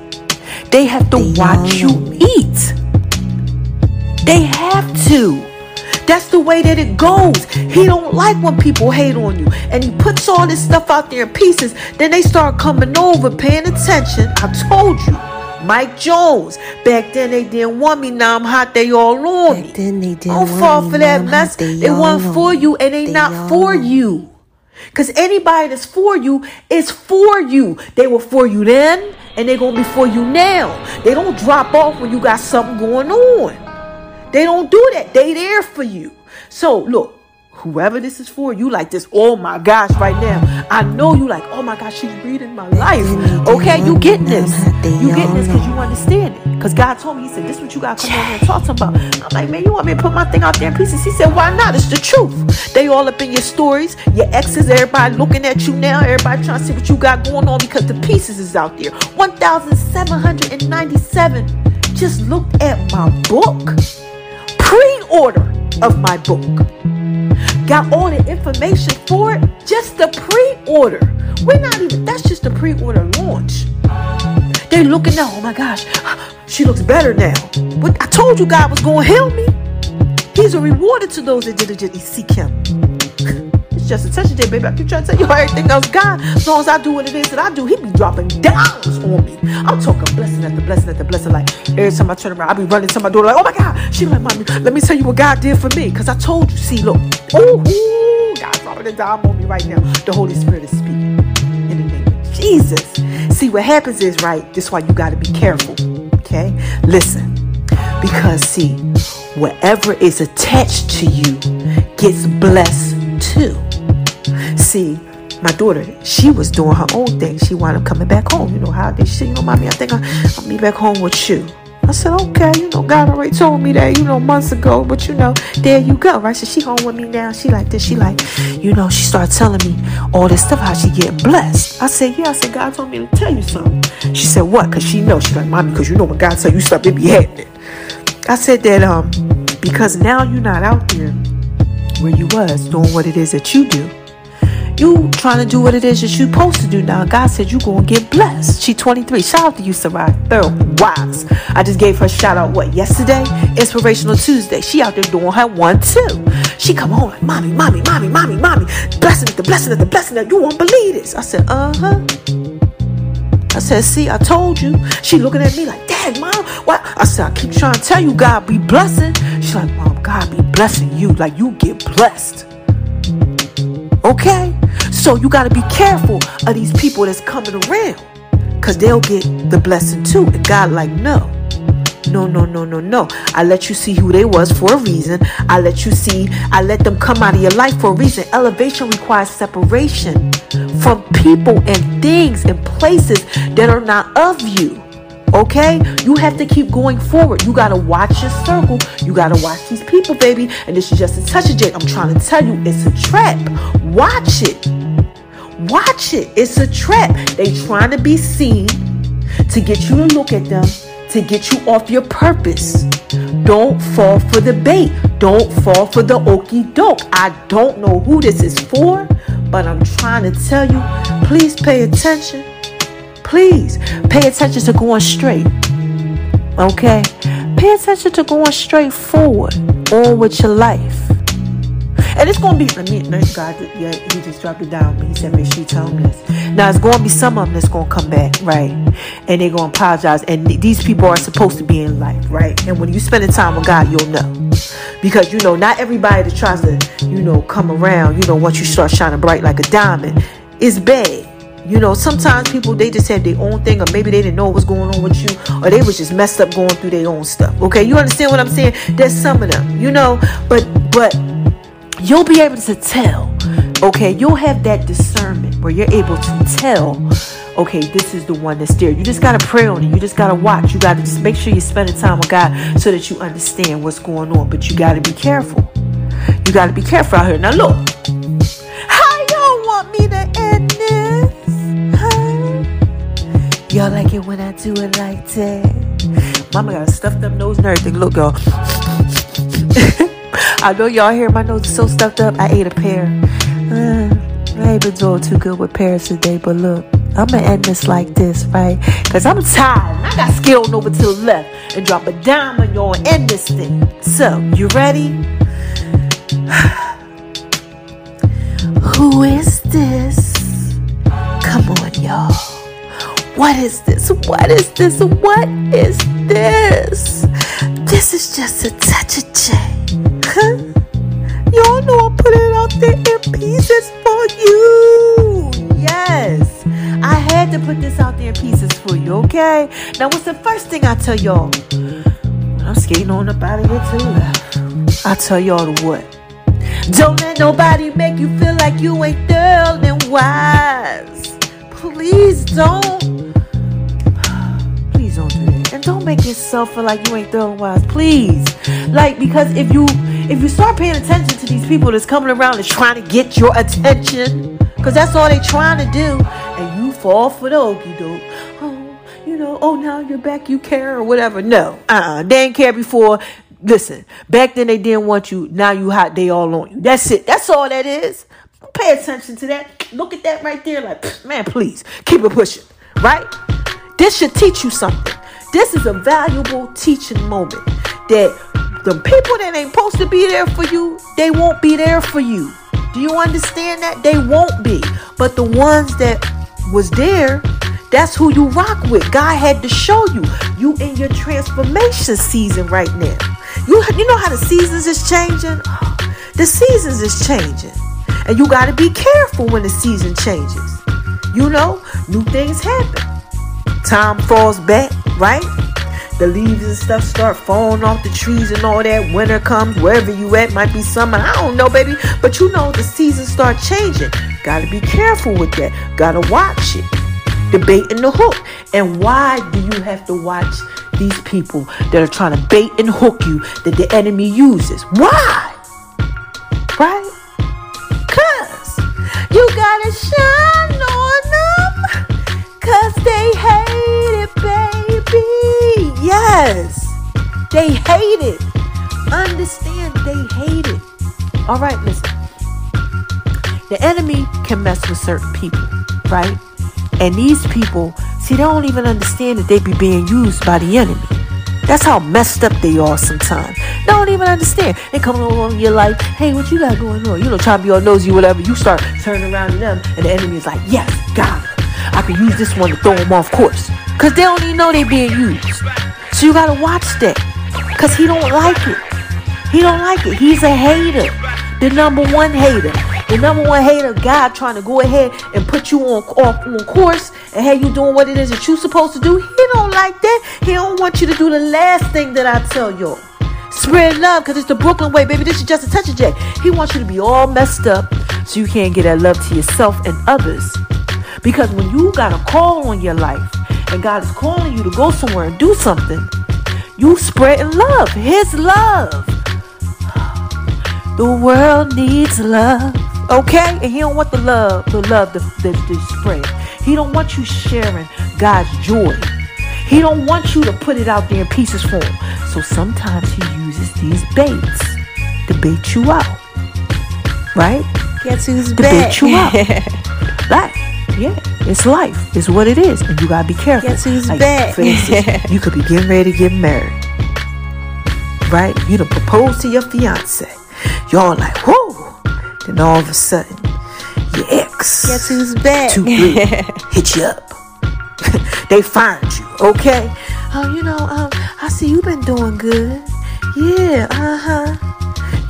They have to watch you eat. They have to. That's the way that it goes. He don't like when people hate on you. And he puts all this stuff out there in pieces. Then they start coming over, paying attention. I told you. Mike Jones. Back then they didn't want me. Now I'm hot. They all on me. Back then they didn't Don't fall for that mess. they They want for you and they, They not for you. Because anybody that's for you is for you. They were for you then and they're going to be for you now. They don't drop off when you got something going on. They don't do that. They there for you. So look, whoever this is for, you like this. Oh my gosh, right now. I know you like, oh my gosh, she's reading my life. Okay, you getting this. You getting this because you understand it. Because God told me, He said, this is what you got to come here and talk to about. I'm like, man, you want me to put my thing out there in pieces? He said, why not? It's the truth. They all up in your stories. Your exes, everybody looking at you now. Everybody trying to see what you got going on because the pieces is out there. 1,797 just looked at my book. Pre-order of my book. Got all the information for it. Just the pre-order. We're not even, that's just the pre-order launch. They're looking now, oh my gosh, she looks better now. But I told you God was going to heal me. He's a rewarder to those that diligently seek him. Is just a touch day, baby. I keep trying to tell you everything else. God, as long as I do what it is that I do, He be dropping downs on me. I'm talking blessing after blessing after blessing. Like every time I turn around, I be running to my daughter, like, oh my God. She like, mommy, let me tell you what God did for me. Because I told you, see, look, ooh, God dropping a dime on me right now. The Holy Spirit is speaking in the name of Jesus. See, what happens is, right, this is why you got to be careful. Okay? Listen. Because, see, whatever is attached to you gets blessed too. See, my daughter, she was doing her own thing. She wound up coming back home. You know how they say, you know, mommy, I think I, I'll be back home with you. I said, okay, you know, God already told me that, you know, months ago, but you know, there you go, right? So she home with me now. She like this. She like, you know, she started telling me all this stuff, how she getting blessed. I said, yeah. I said, God told me to tell you something. She said, what? Because she knows. She's like, mommy, because you know when God tell you stuff, it be happening. I said that um because now you're not out there where you was doing what it is that you do. You trying to do what it is that you supposed to do now. God said you gonna get blessed. She 23. Shout out to you, Sarai. Thorough wise. I just gave her a shout out what yesterday? Inspirational Tuesday. She out there doing her one too. She come home like mommy, mommy, mommy, mommy, mommy. Blessing the blessing it, the blessing that You won't believe this. I said, uh-huh. I said, see, I told you. She looking at me like, Dad, Mom, what? I said, I keep trying to tell you, God be blessing. She's like, Mom, God be blessing you. Like you get blessed. Okay? So you gotta be careful of these people that's coming around. Cause they'll get the blessing too. And God like, no. No, no, no, no, no. I let you see who they was for a reason. I let you see, I let them come out of your life for a reason. Elevation requires separation from people and things and places that are not of you. Okay? You have to keep going forward. You gotta watch your circle. You gotta watch these people, baby. And this is just a touch of Jake. I'm trying to tell you, it's a trap. Watch it. Watch it. It's a trap. They trying to be seen to get you to look at them to get you off your purpose. Don't fall for the bait. Don't fall for the okey doke. I don't know who this is for, but I'm trying to tell you please pay attention. Please pay attention to going straight. Okay? Pay attention to going straight forward on with your life. And it's gonna be let me let God yeah, he just dropped it down. He said, make sure you tell him this. Now it's gonna be some of them that's gonna come back, right? And they're gonna apologize. And th- these people are supposed to be in life, right? And when you spend spending time with God, you'll know. Because you know, not everybody that tries to, you know, come around, you know, once you start shining bright like a diamond, is bad. You know, sometimes people they just have their own thing, or maybe they didn't know what was going on with you, or they was just messed up going through their own stuff. Okay, you understand what I'm saying? There's some of them, you know, but but you'll be able to tell. Okay, you'll have that discernment where you're able to tell. Okay, this is the one that's there. You just gotta pray on it. You just gotta watch. You gotta just make sure you're spending time with God so that you understand what's going on. But you gotta be careful. You gotta be careful out here. Now look, how y'all want me to Y'all like it when I do it like that? Mama got stuffed up nose and everything. Look, y'all. I know y'all hear my nose is so stuffed up. I ate a pear. Uh, I ain't been doing too good with pears today, but look, I'm gonna end this like this, right? Cause I'm tired. And I got skilled over to the left and drop a dime on y'all and end this thing. So, you ready? Who is this? Come on, y'all. What is this? What is this? What is this? This is just a touch of J. Y'all know I put it out there in pieces for you. Yes. I had to put this out there in pieces for you, okay? Now, what's the first thing I tell y'all? I'm skating on up out of here to the left, I tell y'all what? Don't let nobody make you feel like you ain't thorough and wise. Please don't. Don't make yourself feel like you ain't thorough wise. Please. Like, because if you if you start paying attention to these people that's coming around and trying to get your attention, because that's all they trying to do, and you fall for the okey doke. Oh, you know, oh now you're back, you care or whatever. No, uh, uh they didn't care before. Listen, back then they didn't want you. Now you hot, they all on you. That's it. That's all that is. Pay attention to that. Look at that right there. Like, man, please keep it pushing. Right? This should teach you something. This is a valuable teaching moment that the people that ain't supposed to be there for you, they won't be there for you. Do you understand that? They won't be. But the ones that was there, that's who you rock with. God had to show you. You in your transformation season right now. You, you know how the seasons is changing? The seasons is changing. And you got to be careful when the season changes. You know, new things happen. Time falls back, right? The leaves and stuff start falling off the trees and all that. Winter comes wherever you at, might be summer. I don't know, baby. But you know the seasons start changing. Gotta be careful with that. Gotta watch it. The bait and the hook. And why do you have to watch these people that are trying to bait and hook you that the enemy uses? Why? Right? Cause you gotta shine on them. Cause Yes. They hate it. Understand they hate it. All right, listen. The enemy can mess with certain people, right? And these people, see, they don't even understand that they be being used by the enemy. That's how messed up they are sometimes. They don't even understand. They come along your life, hey, what you got going on? You know, trying to be all nosy, whatever. You start turning around to them, and the enemy is like, yes, God. I can use this one to throw them off course. Because they don't even know they being used. So you got to watch that. Because he don't like it. He don't like it. He's a hater. The number one hater. The number one hater, God trying to go ahead and put you on, off, on course and have you doing what it is that you're supposed to do. He don't like that. He don't want you to do the last thing that I tell you. Spread love because it's the Brooklyn way, baby. This is just a touch of J. He wants you to be all messed up so you can't get that love to yourself and others. Because when you got a call on your life and God is calling you to go somewhere and do something, you spreading love, His love. The world needs love, okay? And He don't want the love, the love to, to, to spread. He don't want you sharing God's joy. He don't want you to put it out there in pieces for him. So sometimes he uses these baits to bait you out. Right? Guess who's To back? bait you out. Like, yeah, it's life. It's what it is. And you gotta be careful. Guess who's like, back? For instance, you could be getting ready to get married. Right? You done propose to your fiance. Y'all like, whoa. Then all of a sudden, your ex Guess who's back? too good hit you up. they find you, okay? Oh, you know, um, I see you've been doing good. Yeah, uh huh.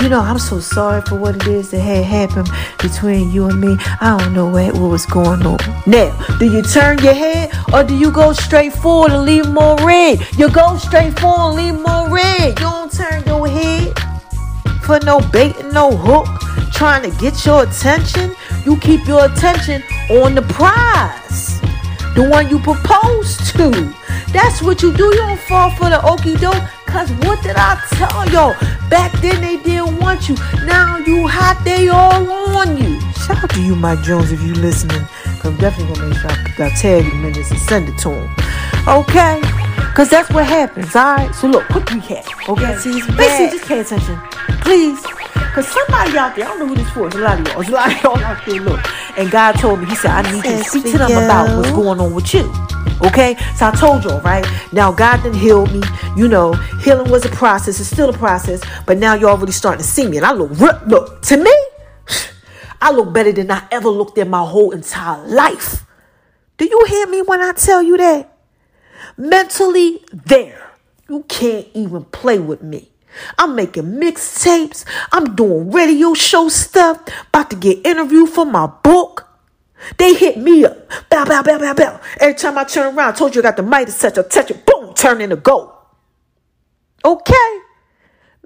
You know, I'm so sorry for what it is that had happened between you and me. I don't know what, what was going on. Now, do you turn your head or do you go straight forward and leave more red? You go straight forward and leave more red. You don't turn your head for no bait and no hook trying to get your attention. You keep your attention on the prize, the one you propose to. That's what you do. You don't fall for the okey doke. Cause what did I tell y'all? Back then they didn't want you. Now you hot, they all on you. Shout out to you, Mike Jones, if you listening. Cause I'm definitely gonna make sure I, I tag him in this and send it to him. Okay? Cause that's what happens, alright? So look, quick recap. Okay? Yes, he's Basically, just pay attention. Please. Because somebody out there, I don't know who this for. It's a lot of y'all. It's a lot of y'all out there, look. And God told me, He said, I need you to speak to them about what's going on with you. Okay? So I told y'all, right? Now God done healed me. You know, healing was a process. It's still a process. But now you're already starting to see me. And I look, look, to me, I look better than I ever looked in my whole entire life. Do you hear me when I tell you that? mentally there. You can't even play with me. I'm making mixtapes. I'm doing radio show stuff. About to get interviewed for my book. They hit me up. Bow, bow, bow, bow, bow. Every time I turn around, I told you I got the mic to touch, touch it, boom, turn into gold. Okay?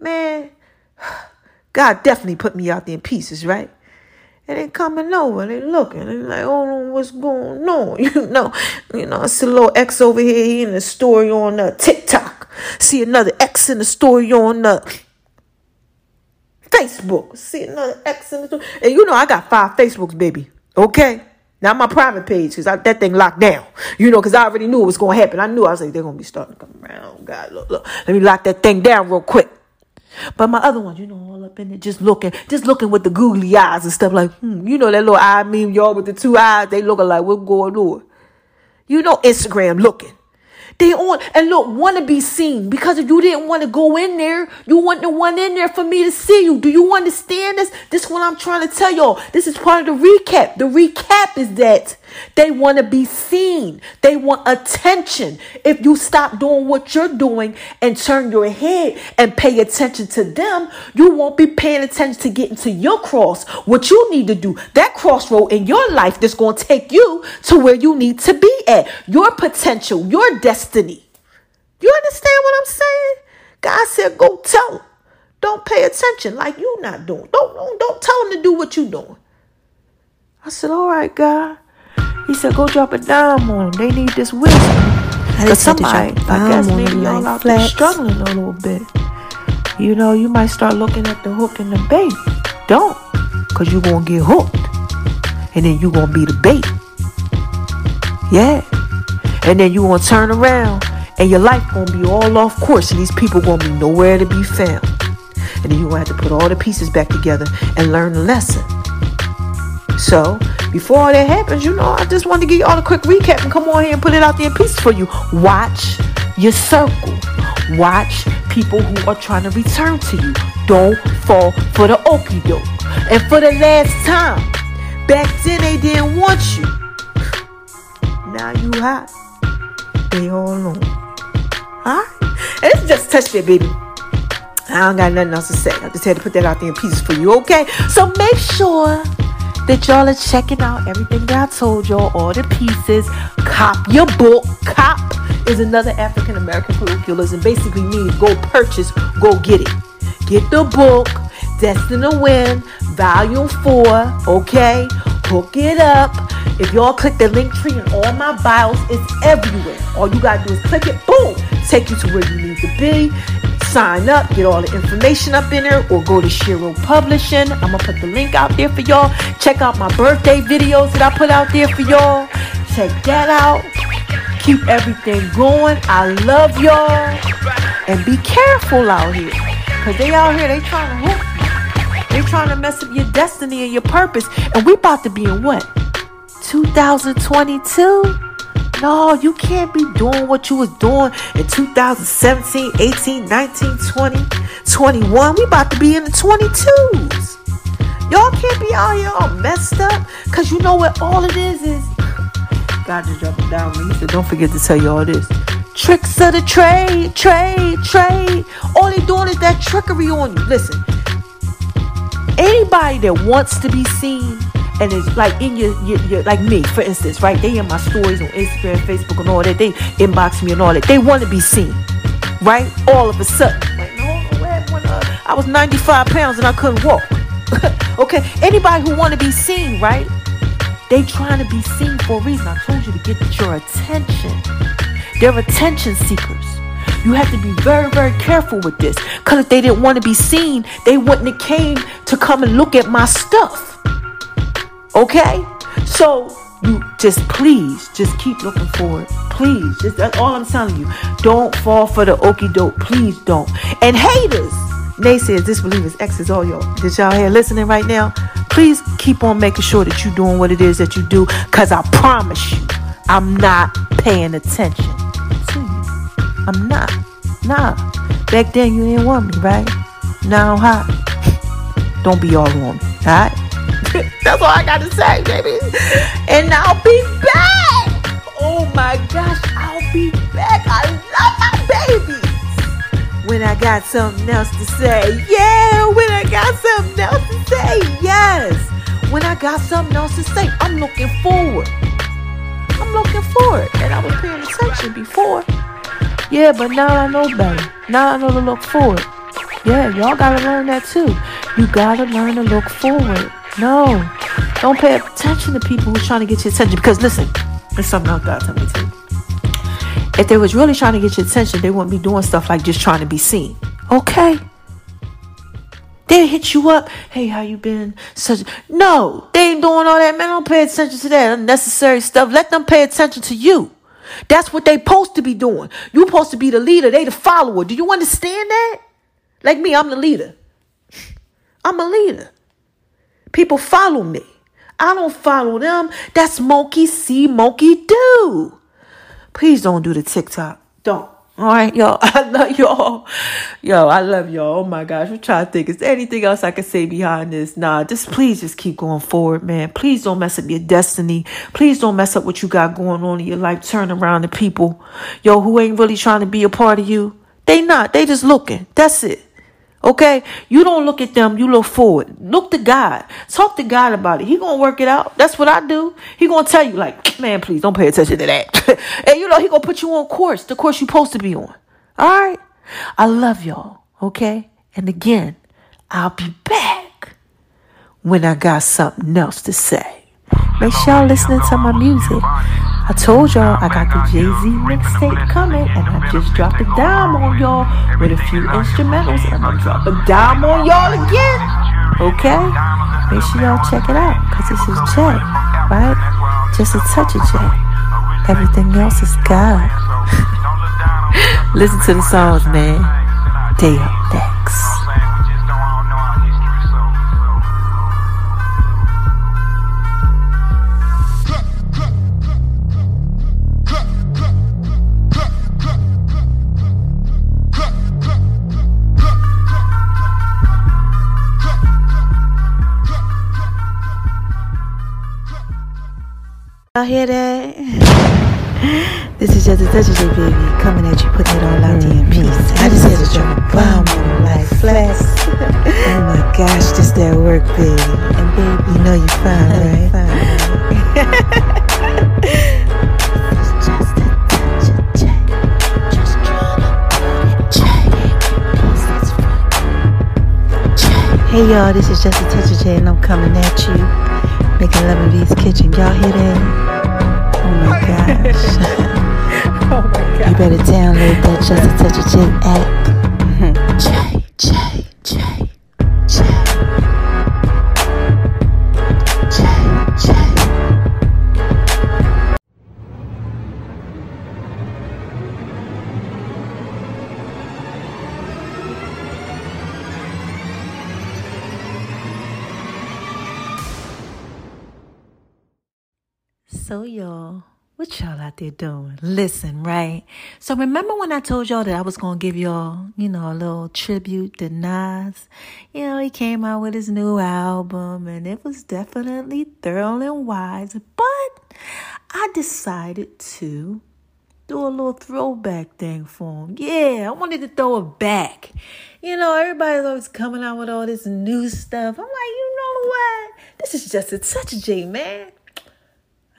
Man, God definitely put me out there in pieces, right? And they coming over, they looking, they like, oh, what's going on? You know, you know, I see a little X over here, he in the story on uh, TikTok. See another X in the story on uh, Facebook. See another X in the story. And you know, I got five Facebooks, baby. Okay? Not my private page, because that thing locked down. You know, because I already knew it was going to happen. I knew, I was like, they're going to be starting to come around. God, look, look. Let me lock that thing down real quick. But my other ones, you know, all up in there, just looking, just looking with the googly eyes and stuff like, hmm, you know, that little eye meme, y'all with the two eyes, they looking like, what's going on? You know, Instagram looking. They on and look, want to be seen because if you didn't want to go in there, you want the one in there for me to see you. Do you understand this? This is what I'm trying to tell y'all. This is part of the recap. The recap is that they want to be seen. They want attention. If you stop doing what you're doing and turn your head and pay attention to them, you won't be paying attention to getting to your cross. What you need to do, that crossroad in your life that's going to take you to where you need to be at. Your potential, your destiny. You understand what I'm saying? God said, go tell them. Don't pay attention like you not doing. Don't, don't, don't tell them to do what you doing. I said, all right, God. He said, go drop a dime on them. They need this wisdom. Because somebody, I guess maybe y'all out there struggling a little bit. You know, you might start looking at the hook and the bait. Don't. Because you're going to get hooked. And then you're going to be the bait. Yeah. And then you're going to turn around and your life to be all off course and these people to be nowhere to be found. And then you're going to have to put all the pieces back together and learn the lesson. So, before all that happens, you know, I just wanted to give you all a quick recap and come on here and put it out there in pieces for you. Watch your circle. Watch people who are trying to return to you. Don't fall for the okie doke. And for the last time, back then they didn't want you. Now you hot. They all. Alright? And it's just touch that, baby. I don't got nothing else to say. I just had to put that out there in pieces for you, okay? So make sure that y'all are checking out everything that I told y'all, all the pieces. Cop your book. Cop is another African American colloquialism. Basically means go purchase, go get it. Get the book, Destined to Win, Volume 4, okay? Hook it up. If y'all click the Linktree in all my bios, it's everywhere. All you gotta do is click it, boom, take you to where you need to be. Sign up, get all the information up in there, or go to Shiro Publishing. I'm gonna put the link out there for y'all. Check out my birthday videos that I put out there for y'all. Check that out. Keep everything going. I love y'all. And be careful out here. Cause they out here, they trying to hook you. They trying to mess up your destiny and your purpose. And we about to be in what? 2022? No, you can't be doing what you was doing in 2017, 18, 19, 20, 21. We about to be in the 22s. Y'all can't be out here all messed up. Cause you know what all it is is God just dropped it down me. Don't forget to tell you all this. Tricks of the trade, trade, trade. All they doing is that trickery on you. Listen, anybody that wants to be seen and it's like in your, your, your, like me for instance right? They in my stories on instagram facebook and all that. They inbox me and all that. They want to be seen right? All of a sudden. I was 95 pounds and i couldn't walk. Okay anybody who want to be seen right? They trying to be seen for a reason. I told you to get your attention. They're attention seekers. You have to be very, very careful with this. Because if they didn't want to be seen, they wouldn't have came to come and look at my stuff. Okay? So you just please just keep looking for it. Please. Just that's all I'm telling you. Don't fall for the okey doke. Please don't. And haters, naysayers, disbelievers, exes, all y'all that y'all here listening right now, please keep on making sure that you're doing what it is that you do. Cause I promise you, I'm not paying attention to you. I'm not. Nah. Back then you didn't want me, right? Now I'm hot. Don't be all on me, alright? That's all I got to say, baby. And I'll be back. Oh my gosh, I'll be back. I love my babies. When I got something else to say. Yeah, when I got something else to say. Yes. When I got something else to say, I'm looking forward. I'm looking forward. And I was paying attention before. Yeah, but now I know better. Now I know to look forward. Yeah, y'all gotta learn that too. You gotta learn to look forward. No, don't pay attention to people who's trying to get your attention. Because listen, there's something else God told me too. If they was really trying to get your attention, they wouldn't be doing stuff like just trying to be seen. Okay. They hit you up. Hey, how you been? Such no, they ain't doing all that. Man, don't pay attention to that unnecessary stuff. Let them pay attention to you. That's what they supposed to be doing. You supposed to be the leader. They the follower. Do you understand that? Like me, I'm the leader. I'm a leader. People follow me. I don't follow them. That's monkey see, monkey do. Please don't do the TikTok. Don't. All right, y'all. I love y'all. Yo, I love y'all. Oh my gosh. I'm trying to think. Is anything else I can say behind this? Nah, just please just keep going forward, man. Please don't mess up your destiny. Please don't mess up what you got going on in your life. Turn around to people, yo, who ain't really trying to be a part of you. They not. They just looking. That's it. Okay? You don't look at them, you look forward. Look to God. Talk to God about it. He gonna work it out. That's what I do. He gonna tell you, like, man, please don't pay attention to that. and you know, he gonna put you on course, the course you supposed to be on. Alright? I love y'all. Okay? And again, I'll be back when I got something else to say. Make sure y'all listening to my music. I told y'all I got the Jay Z mixtape coming, and I just dropped a dime on y'all with a few instrumentals, and I'm gonna drop a dime on y'all again. Okay? Make sure y'all check it out, cause this is Jay, right? Just a touch of Jay. Everything else is God. Listen to the songs, man. Day up next. Y'all hear that? This is just a touch of J, baby. Coming at you, putting it all out there in mm-hmm. peace. I just had to drop a bomb on like flex. oh my gosh, this that work, baby. And baby, you know you fine, right? It's just a touch of J. Just tryna put it J. Hey y'all, this is just a touch of J, and I'm coming at you, making love in V's kitchen. Y'all hear that? Oh my gosh. Oh you better download that Just a Touch of J app. J, J, J. what y'all out there doing? Listen, right? So remember when I told y'all that I was gonna give y'all, you know, a little tribute to Nas? You know, he came out with his new album and it was definitely thorough and wise, but I decided to do a little throwback thing for him. Yeah, I wanted to throw it back. You know, everybody's always coming out with all this new stuff. I'm like, you know what? This is just a touch J, man.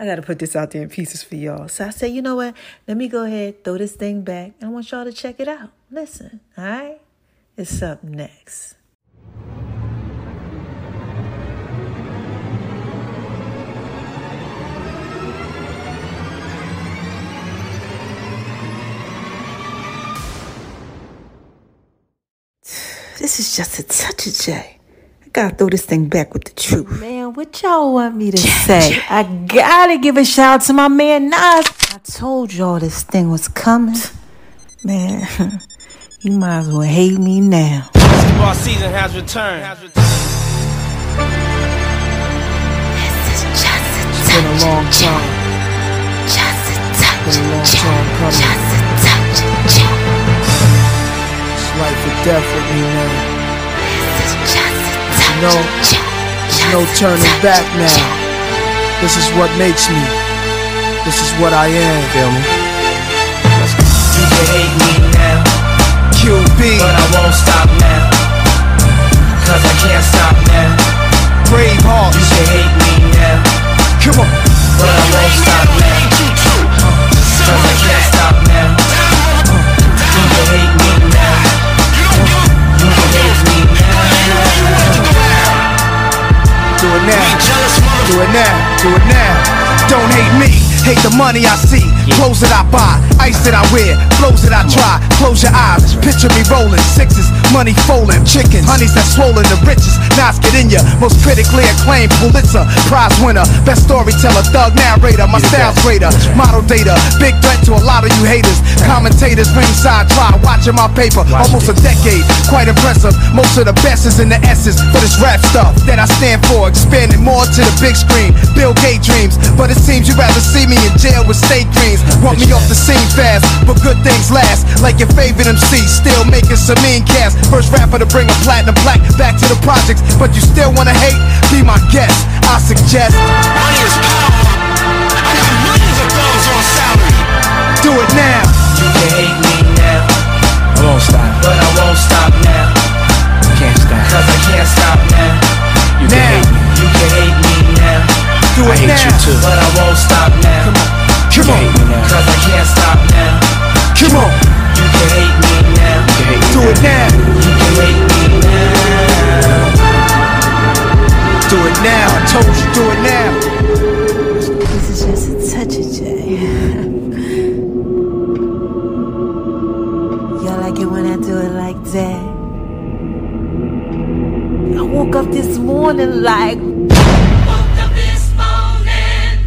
I gotta put this out there in pieces for y'all. So I said, you know what? Let me go ahead, throw this thing back. and I want y'all to check it out. Listen, all right? It's up next. This is just a touch of J. I gotta throw this thing back with the truth. Man, what y'all want me to say? I gotta give a shout out to my man Nas. I told y'all this thing was coming. Man, you might as well hate me now. Basketball season has returned. It's been a long time. Been a long time coming. It's life or death with me now. You know, there's no turning back now. This is what makes me. This is what I am. Feel me? You can hate me now, QB, but I won't stop now. Cause I can't stop now. brave You can hate me now, Come on. but I won't stop now. Do it now. Do it now. Don't hate me. Hate the money I see. Clothes that I buy. Ice that I wear. Flows that I try. Close your eyes, picture me rolling sixes, money folding, chickens, honeys that swollen the richest. Knots get in ya, most critically acclaimed Pulitzer Prize winner, best storyteller, thug narrator, my style's greater, model data, big threat to a lot of you haters. Commentators ringside try watching my paper, almost a decade, quite impressive. Most of the best is in the essence for this rap stuff that I stand for, expanding more to the big screen. Bill Gates dreams, but it seems you'd rather see me in jail with state dreams. Want me off the scene fast, but good things last. Like your favorite MC, still making some mean cash. First rapper to bring a platinum plaque back to the projects, but you still wanna hate? Be my guest. I suggest Money is power. I got millions of dollars on salary. do it now. You hate like, Woke up this morning.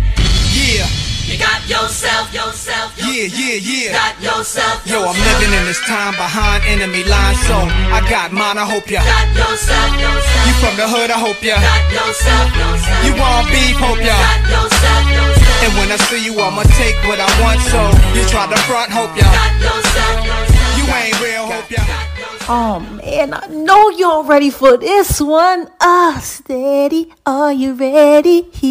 Yeah, You got yourself, yourself, yeah, yeah, yeah. got yourself. Yo, I'm living in this time behind enemy lines, so I got mine. I hope ya. Got yourself, yourself. You from the hood? I hope ya. Got yourself, yourself. You want beef? Hope ya. Got yourself, yourself. And when I see you, I'ma take what I want. So you try to front, hope ya. Got yourself, yourself. You ain't real, hope ya. Oh man, I know y'all ready for this one. Ah, steady, are you ready?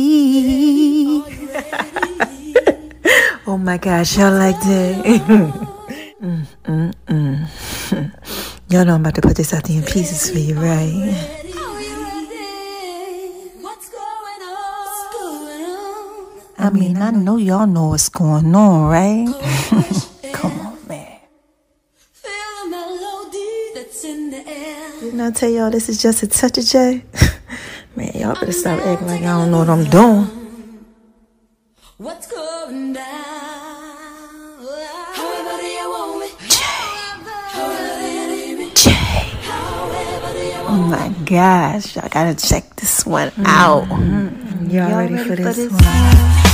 oh my gosh, y'all like that? mm, mm, mm. y'all know I'm about to put this out there in pieces for you, right? I mean, I know y'all know what's going on, right? Didn't I tell y'all this is just a touch of J? man, y'all better stop acting like I don't know what I'm doing. What's going down? However you want me? However do you need me? However do you want Oh my gosh, y'all gotta check this one mm-hmm. out. Mm-hmm. Y'all, ready, for this, one? It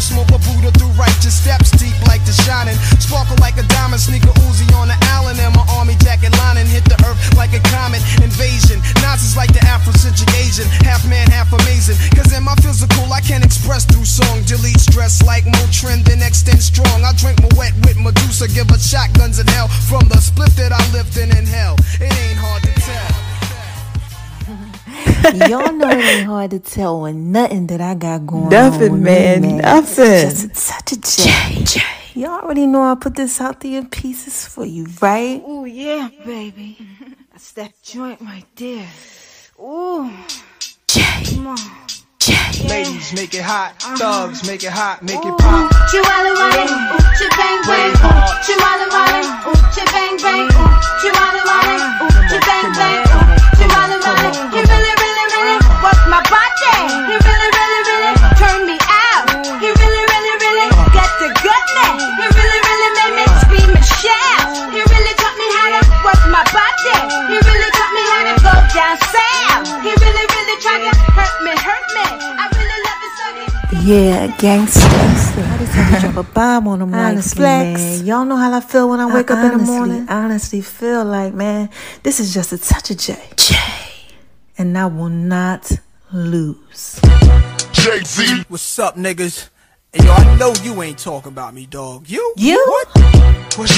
smoke a Buddha through righteous steps, deep like the shining. Sparkle like a diamond, sneaker Uzi on the Allen, and my army jacket lining hit the earth like a comet invasion. Nazis like the Afrocentric Asian, half man, half amazing. Cause in my physical, I can't express through song. Delete stress like Motrin, then extend strong. I drink my wet with Medusa, give her shotguns in hell. From the split that I lived in in hell, it ain't hard to tell. Y'all know it ain't hard to tell when nothing that I got going on. Nothing, man, me, nothing. Just a touch of J. Y'all already know I put this out there in pieces for you, right? Oh yeah, baby. That's that joint right there. Ooh. Come on. Ladies, make it hot. Uh-huh. Thugs, make it hot. Make it pop. Chihuahua riding, ooh, chi bang bang, Wave hard. ooh, Chihuahua riding, ooh, chi bang bang, ooh, Chihuahua riding, ooh, chi bang bang, ooh, Chihuahua riding. He really, really, really worked my body. He really, really, really turned me out. He really, really, really got the goodness. He really, really made me scream and shout. He really taught me how to work my body. He really taught me how to go down south. He really, really tried to hurt me, hurt me. I really love it so he Yeah, gangsters. I just had to drop a bomb on them like Honestly, flex. man, Y'all know how I feel when I wake up in the morning. Honestly feel like, man, this is just a touch of J. J. And I will not lose. What's up, niggas? Hey, yo, I know you ain't talking about me, dog. You? You? What's,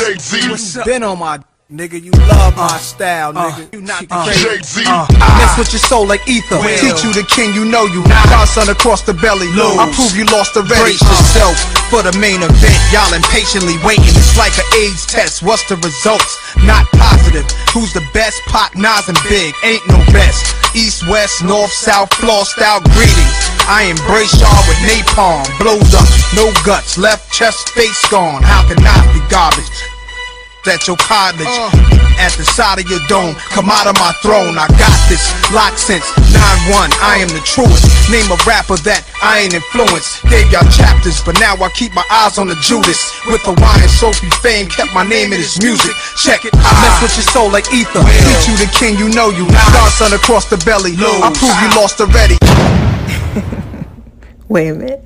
What's up? Been on my Nigga, you love my uh, style, uh, nigga. You not the uh, crazy. Uh, mess with your soul like ether. Teach you the king, you know you. Not. Godson across the belly. I prove you lost already. Brace yourself for the main event. Y'all impatiently waiting. It's like an AIDS test. What's the results? Not positive. Who's the best? Pop, Nas, and Big. Ain't no best. East, west, north, south, floor style greetings. I embrace y'all with napalm. Blows up, no guts. Left chest, face gone. How can I be garbage? At your cottage uh. at the side of your dome. Come out of my throne, I got this. Lock since 9-1, I am the truest. Name a rapper that I ain't influenced. Gave y'all chapters, but now I keep my eyes on the Judas. With the wine and Sophie fame, kept my name in his music. Check it, I mess with your soul like ether. Teach you the king, you know you. Godson across the belly. I prove you lost already. Wait a minute.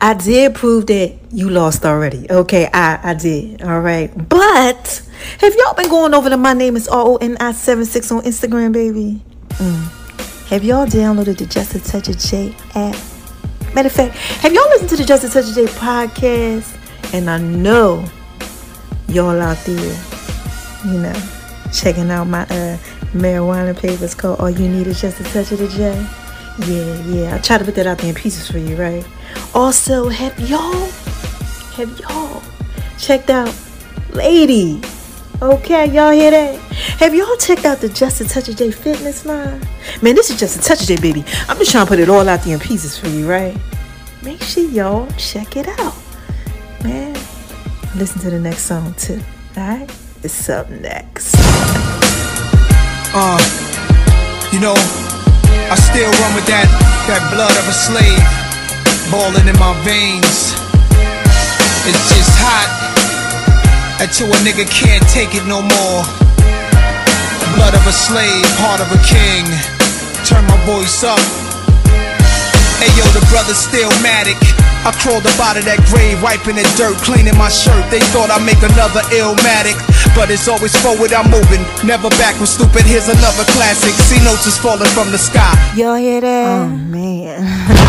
I did prove that you lost already. Okay, I, I did. All right. But have y'all been going over to my name is R-O-N-I-76 on Instagram, baby? Mm. Have y'all downloaded the Just a Touch of J app? Matter of fact, have y'all listened to the Just a Touch of J podcast? And I know y'all out there, you know, checking out my uh marijuana papers called All You Need Is Just a Touch of the J. Yeah, yeah. I try to put that out there in pieces for you, right? Also, have y'all, have y'all checked out Lady? Okay, y'all hear that? Have y'all checked out the Just a Touch of J fitness line? Man, this is Just a Touch of J, baby. I'm just trying to put it all out there in pieces for you, right? Make sure y'all check it out, man. Listen to the next song too, alright? It's up next. Uh, you know, I still run with that, that blood of a slave balling in my veins. It's just hot until a nigga can't take it no more. Blood of a slave, heart of a king. Turn my voice up. Hey yo, the brother's still matic. I crawled up out of that grave, wiping the dirt, cleaning my shirt. They thought I'd make another illmatic, but it's always forward I'm moving, never backward. Stupid. Here's another classic. See notes is falling from the sky. Y'all hear that? Oh man.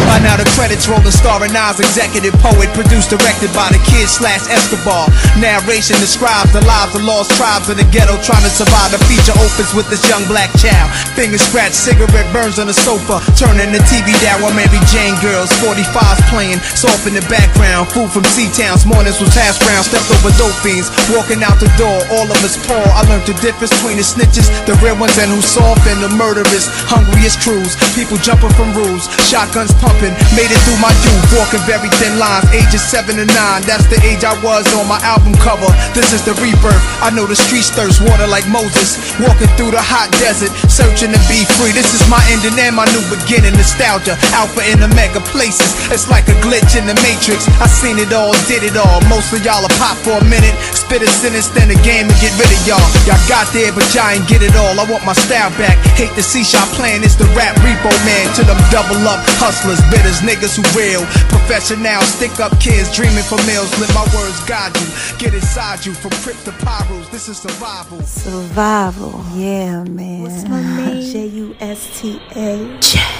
By now the credits roll the star and Nas, executive poet, produced, directed by the kid slash Escobar. Narration describes the lives of lost tribes in the ghetto trying to survive. The feature opens with this young black child. Finger scratch, cigarette burns on the sofa, turning the TV down while Mary Jane girls, 45s playing, soft in the background. Food from C-Towns, mornings was hash brown, stepped over dope fiends, walking out the door, all of us poor. I learned the difference between the snitches, the real ones, and who's soft, and the murderers. Hungriest crews, people jumping from roofs, shotguns pumping, made it through my youth, walking very thin lines, ages seven and nine. That's the age I was on my album cover. This is the rebirth. I know the streets thirst water like Moses, walking through the hot desert, searching to be free. This is my ending and my new beginning. Nostalgia, alpha in the mega places. It's like a glitch in the matrix. I seen it all, did it all. Most of y'all are pop for a minute, spit a sentence, then the game and get rid of y'all. Y'all got there, but y'all ain't get it all. I want my style back. Hate the C shot playing. It's the rap repo man to them double up hustlers, bitters, niggas who real. Professional, stick up kids dreaming for meals. Let my words guide you. Get inside you from crypt to pyros. This is survival. Survival. Yeah, man. What's my name? J U S T A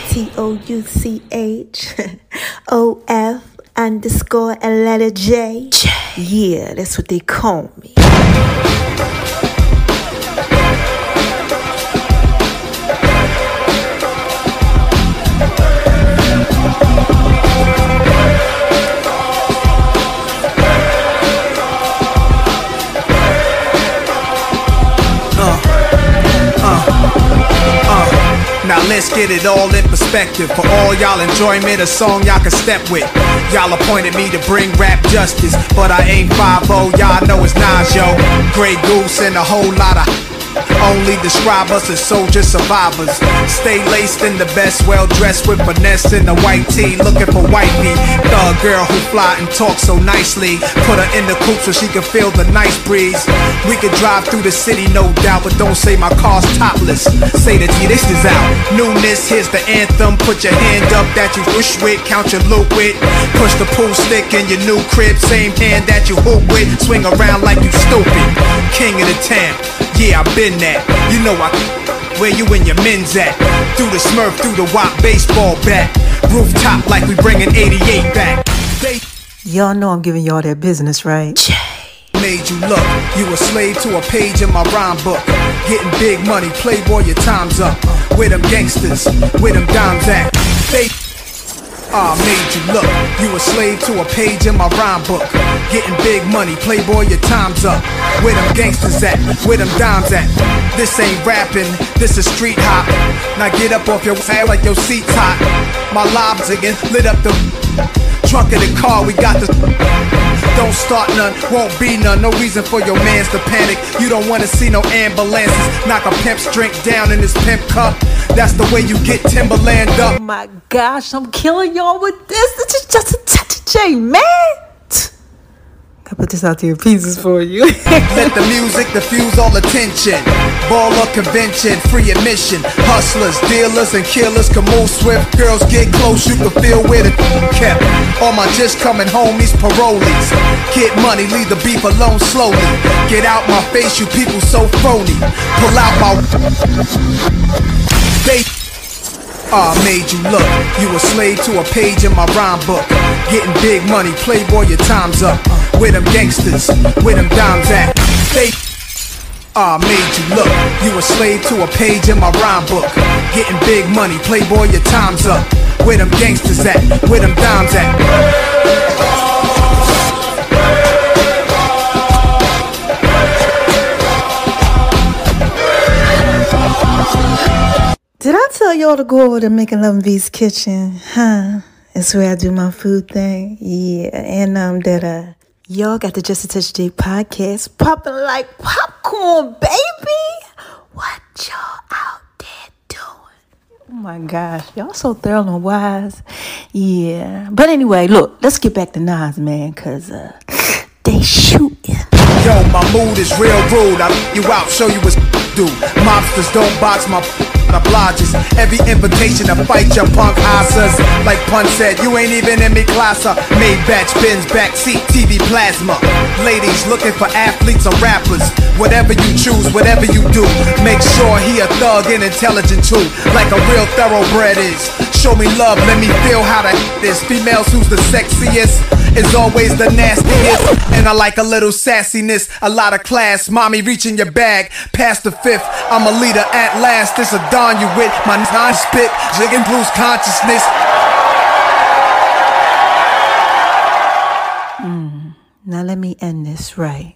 T O U C H O F underscore a letter J. Yeah, that's what they call me. Thank you Now let's get it all in perspective. For all y'all enjoyment, a song y'all can step with. Y'all appointed me to bring rap justice, but I ain't 5 y'all know it's Nas, yo. Grey Goose and a whole lot of. Only describe us as soldier survivors. Stay laced in the best, well dressed with finesse in the white tee, looking for wifey. Thug girl who fly and talk so nicely. Put her in the coupe so she can feel the nice breeze. We could drive through the city, no doubt, but don't say my car's topless. Say that T, this is out. Newness, here's the anthem. Put your hand up that you wish with, count your loot with. Push the pool stick in your new crib, same hand that you hoop with. Swing around like you stupid. King of the town. Yeah, I've been that. You know I. Where you and your men's at? Through the smurf, through the wop baseball bat. Rooftop like we bringing 88 back. They Y'all know I'm giving y'all that business, right? made you look. You a slave to a page in my rhyme book. Getting big money, playboy, your time's up. With them gangsters, with them dimes at? They Ah, made you look. You a slave to a page in my rhyme book. Getting big money, playboy, your time's up. Where them gangsters at? Where them dimes at? This ain't rapping, this is street hop. Now get up off your ass like your seat's hot. My lobs again lit up the trunk of the car. We got the. Don't start none, won't be none. No reason for your mans to panic. You don't wanna see no ambulances. Knock a pimp's drink down in his pimp cup. That's the way you get Timberland up. Oh my gosh, I'm killing y'all with this. This is just a touch of J, man. I put this out to your pieces for you. Let the music diffuse all attention. Baller convention, free admission. Hustlers, dealers, and killers can move swift. Girls get close, you can feel where the kept. All my just coming homies, parolees. Get money, leave the beef alone slowly. Get out my face, you people so phony. Pull out my. They. Ah, made you look. You a slave to a page in my rhyme book. Getting big money, playboy, your time's up. Where them gangsters, where them dimes at? They. Ah, made you look. You a slave to a page in my rhyme book. Getting big money, playboy, your time's up. Where them gangsters at? Where them dimes at? Did I tell y'all to go over to Making Love and V's kitchen? Huh? It's where I do my food thing. Yeah. And um that uh y'all got the Just a Touch J podcast popping like popcorn, baby. What y'all out there doing? Oh my gosh, y'all so thorough and wise. Yeah. But anyway, look, let's get back to Nas, man, cause uh they shooting. Yo, my mood is real rude. I you out, show you what's do. Mobsters don't box my obliges. Every invitation to fight your punk asses. Like Pun said, you ain't even in me class. Made batch bins, backseat TV plasma. Ladies looking for athletes or rappers. Whatever you choose, whatever you do, make sure he a thug and intelligent too. Like a real thoroughbred is. Show me love, let me feel how to this. Females who's the sexiest is always the nastiest. And I like a little sassiness, a lot of class. Mommy reaching your bag, past the fifth. I'm a leader at last. This a dawn you with my non spit, jigging blues consciousness. Mm, now let me end this right.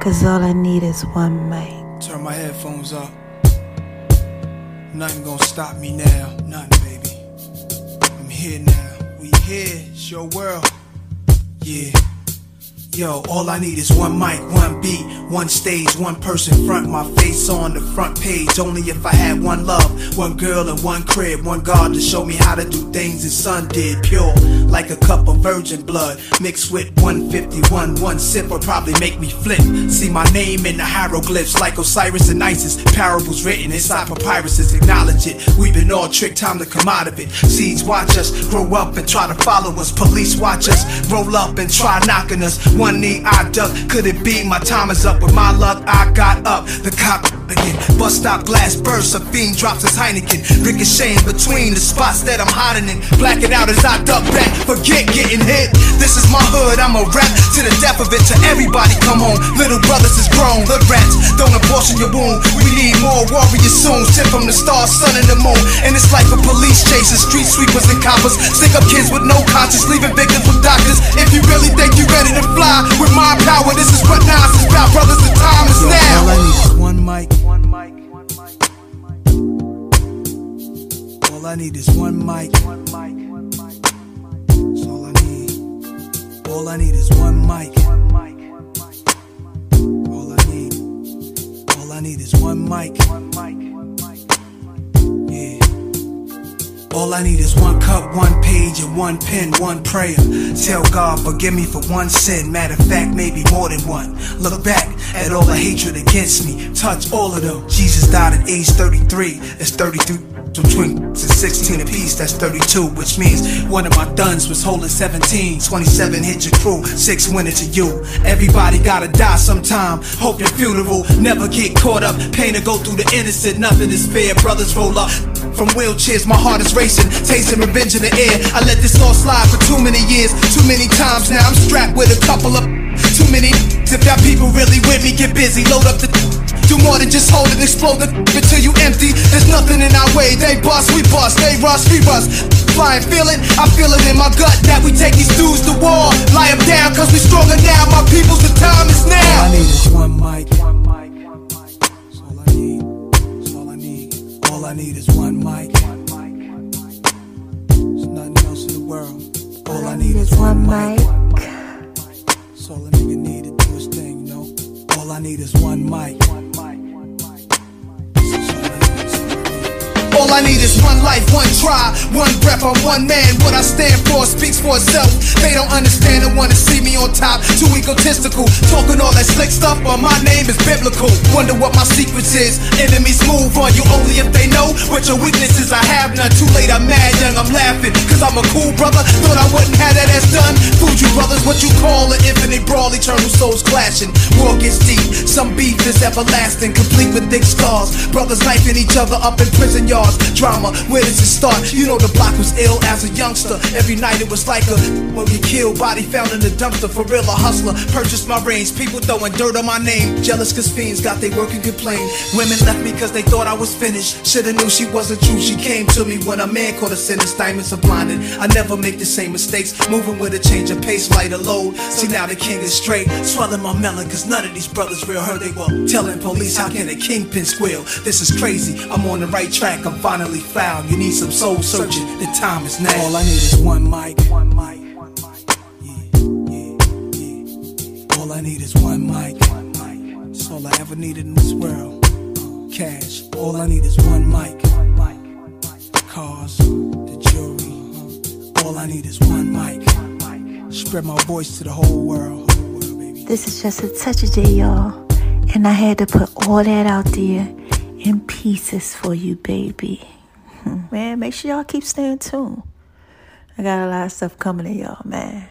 Cause all I need is one mic. Turn my headphones up. Nothing gonna stop me now. Nothing, baby. I'm here now. We here. It's your world. Yeah. Yo, all I need is one mic, one beat, one stage, one person front, my face on the front page. Only if I had one love, one girl and one crib, one God to show me how to do things his son did. Pure, like a cup of virgin blood, mixed with 151. One sip would probably make me flip. See my name in the hieroglyphs, like Osiris and Isis. Parables written inside papyruses, acknowledge it. We've been all tricked, time to come out of it. Seeds watch us grow up and try to follow us. Police watch us roll up and try knocking us. One knee I duck, could it be my time is up? With my luck, I got up. The cop again, bus stop glass bursts. A fiend drops his Heineken, ricocheting between the spots that I'm hiding in. Blacking out as I duck back, forget getting hit. This is my hood, I'm a rap to the death of it. To everybody, come on, little brothers is grown. The rats don't abortion your wound. We need more warriors soon. Sent from the stars, sun, and the moon. And it's like a police chasing street sweepers and coppers. Stick up kids with no conscience, leaving victims with doctors. If you really think you're ready to fly with my power, this is what Nas is about, brothers. The time is now. All I need is. One mic. All I need is one mic. That's all I need. All I need is one mic. All I need. All I need is one mic. One mic. Yeah. All I need is one cup, one page, and one pen, one prayer. Tell God, forgive me for one sin. Matter of fact, maybe more than one. Look back at all the hatred against me. Touch all of them. Jesus died at age 33. It's 33 between and 16 apiece, that's 32, which means one of my duns was holding 17. 27 hit your crew, 6 went to you. Everybody gotta die sometime. Hope your funeral never get caught up. Pain to go through the innocent, nothing is fair. Brothers roll up. From wheelchairs, my heart is racing, tasting revenge in the air. I let this all slide for too many years, too many times now. I'm strapped with a couple of Too many. If y'all people really with me, get busy, load up the. Do more than just hold it, explode the until you empty. There's nothing in our way. They bust, we bust. They rush, we rush. Flying, feel it. I feel it in my gut that we take these dudes to war. Lie 'em down, cause we stronger now. My people's the time is now. All I need is one mic. That's all I need. That's all I need. All I need is one mic. There's nothing else in the world. All I need is one mic. That's all a nigga need to do his thing, you know. All I need is one mic. All I need is one life, one try, one breath. I'm one man. What I stand for speaks for itself. They don't understand and wanna see me on top. Too egotistical, talking all that slick stuff, but my name is biblical. Wonder what my secrets is. Enemies move on you only if they know what your weaknesses. I have none. Too late, I'm mad young. I'm laughing, cause I'm a cool brother. Thought I wouldn't what you call an infinite brawl, eternal souls clashing. War gets deep, some beef is everlasting, complete with thick scars. Brothers knifing each other up in prison yards. Drama, where does it start? You know the block was ill as a youngster. Every night it was like a when we killed, body found in the dumpster. For real, a hustler. Purchased my range, people throwing dirt on my name. Jealous cause fiends got they work and complain. Women left me cause they thought I was finished. Shoulda knew she wasn't true. She came to me when a man caught a sentence. Diamonds are blinded. I never make the same mistakes. Moving with a change of pace, lighter load. See now the king is straight. Swelling my melon cause none of these brothers real. Heard they were telling police how can a kingpin squeal. This is crazy. I'm on the right track. I'm finally found. You need some soul searching. The time is now. All I need is one mic. One mic. All I need is one mic. One mic. That's all I ever needed in this world. Cash. All I need is one mic. Cars, the jewelry. All I need is one mic. Spread my voice to the whole world. This is just a touch of J, y'all. And I had to put all that out there in pieces for you, baby. Hmm, Man, make sure y'all keep staying tuned. I got a lot of stuff coming to y'all, man.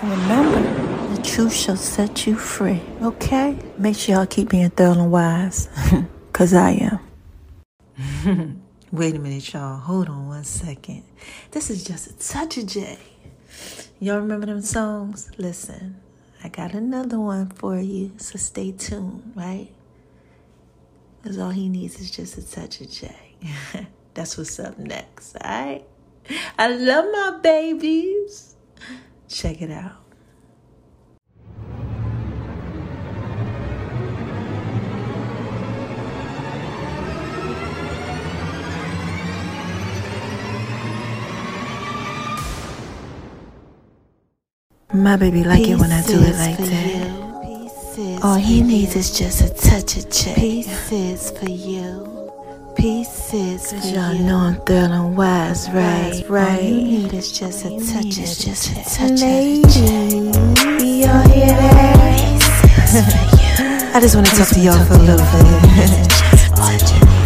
And remember, the truth shall set you free, okay? Make sure y'all keep being thorough and wise, because I am. Wait a minute, y'all. Hold on one second. This is just a touch of J. Y'all remember them songs? Listen, I got another one for you, so stay tuned, right? Because all he needs is just a touch of J. That's what's up next, all right? I love my babies. Check it out. My baby like it when I do it like that. All he needs is just a touch of J. Pieces for you. Pieces for Cause you. y'all know I'm thorough and wise, right? All Right. you need is just a touch of just a touch Ladies, y'all hear that? I just want to talk to y'all for a little bit.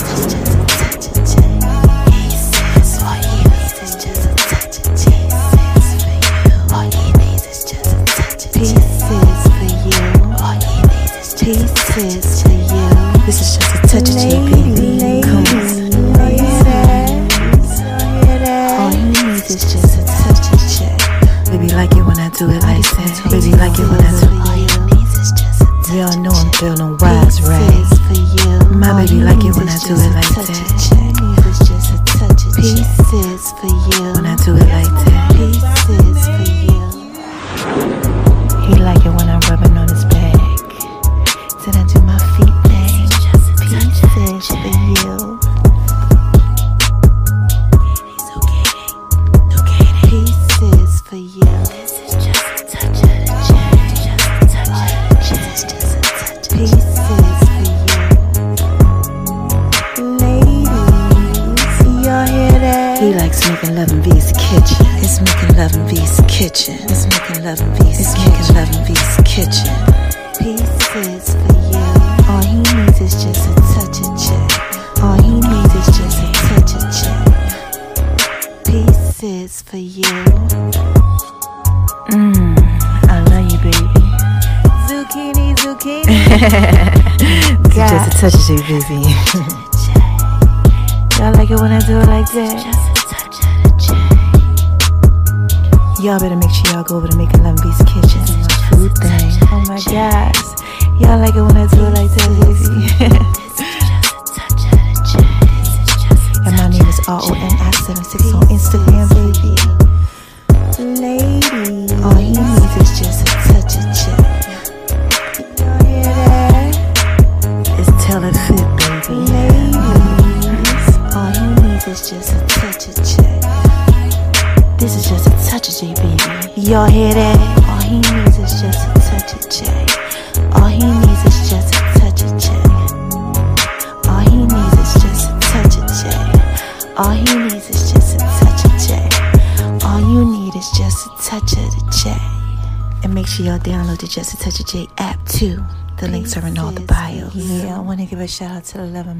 give a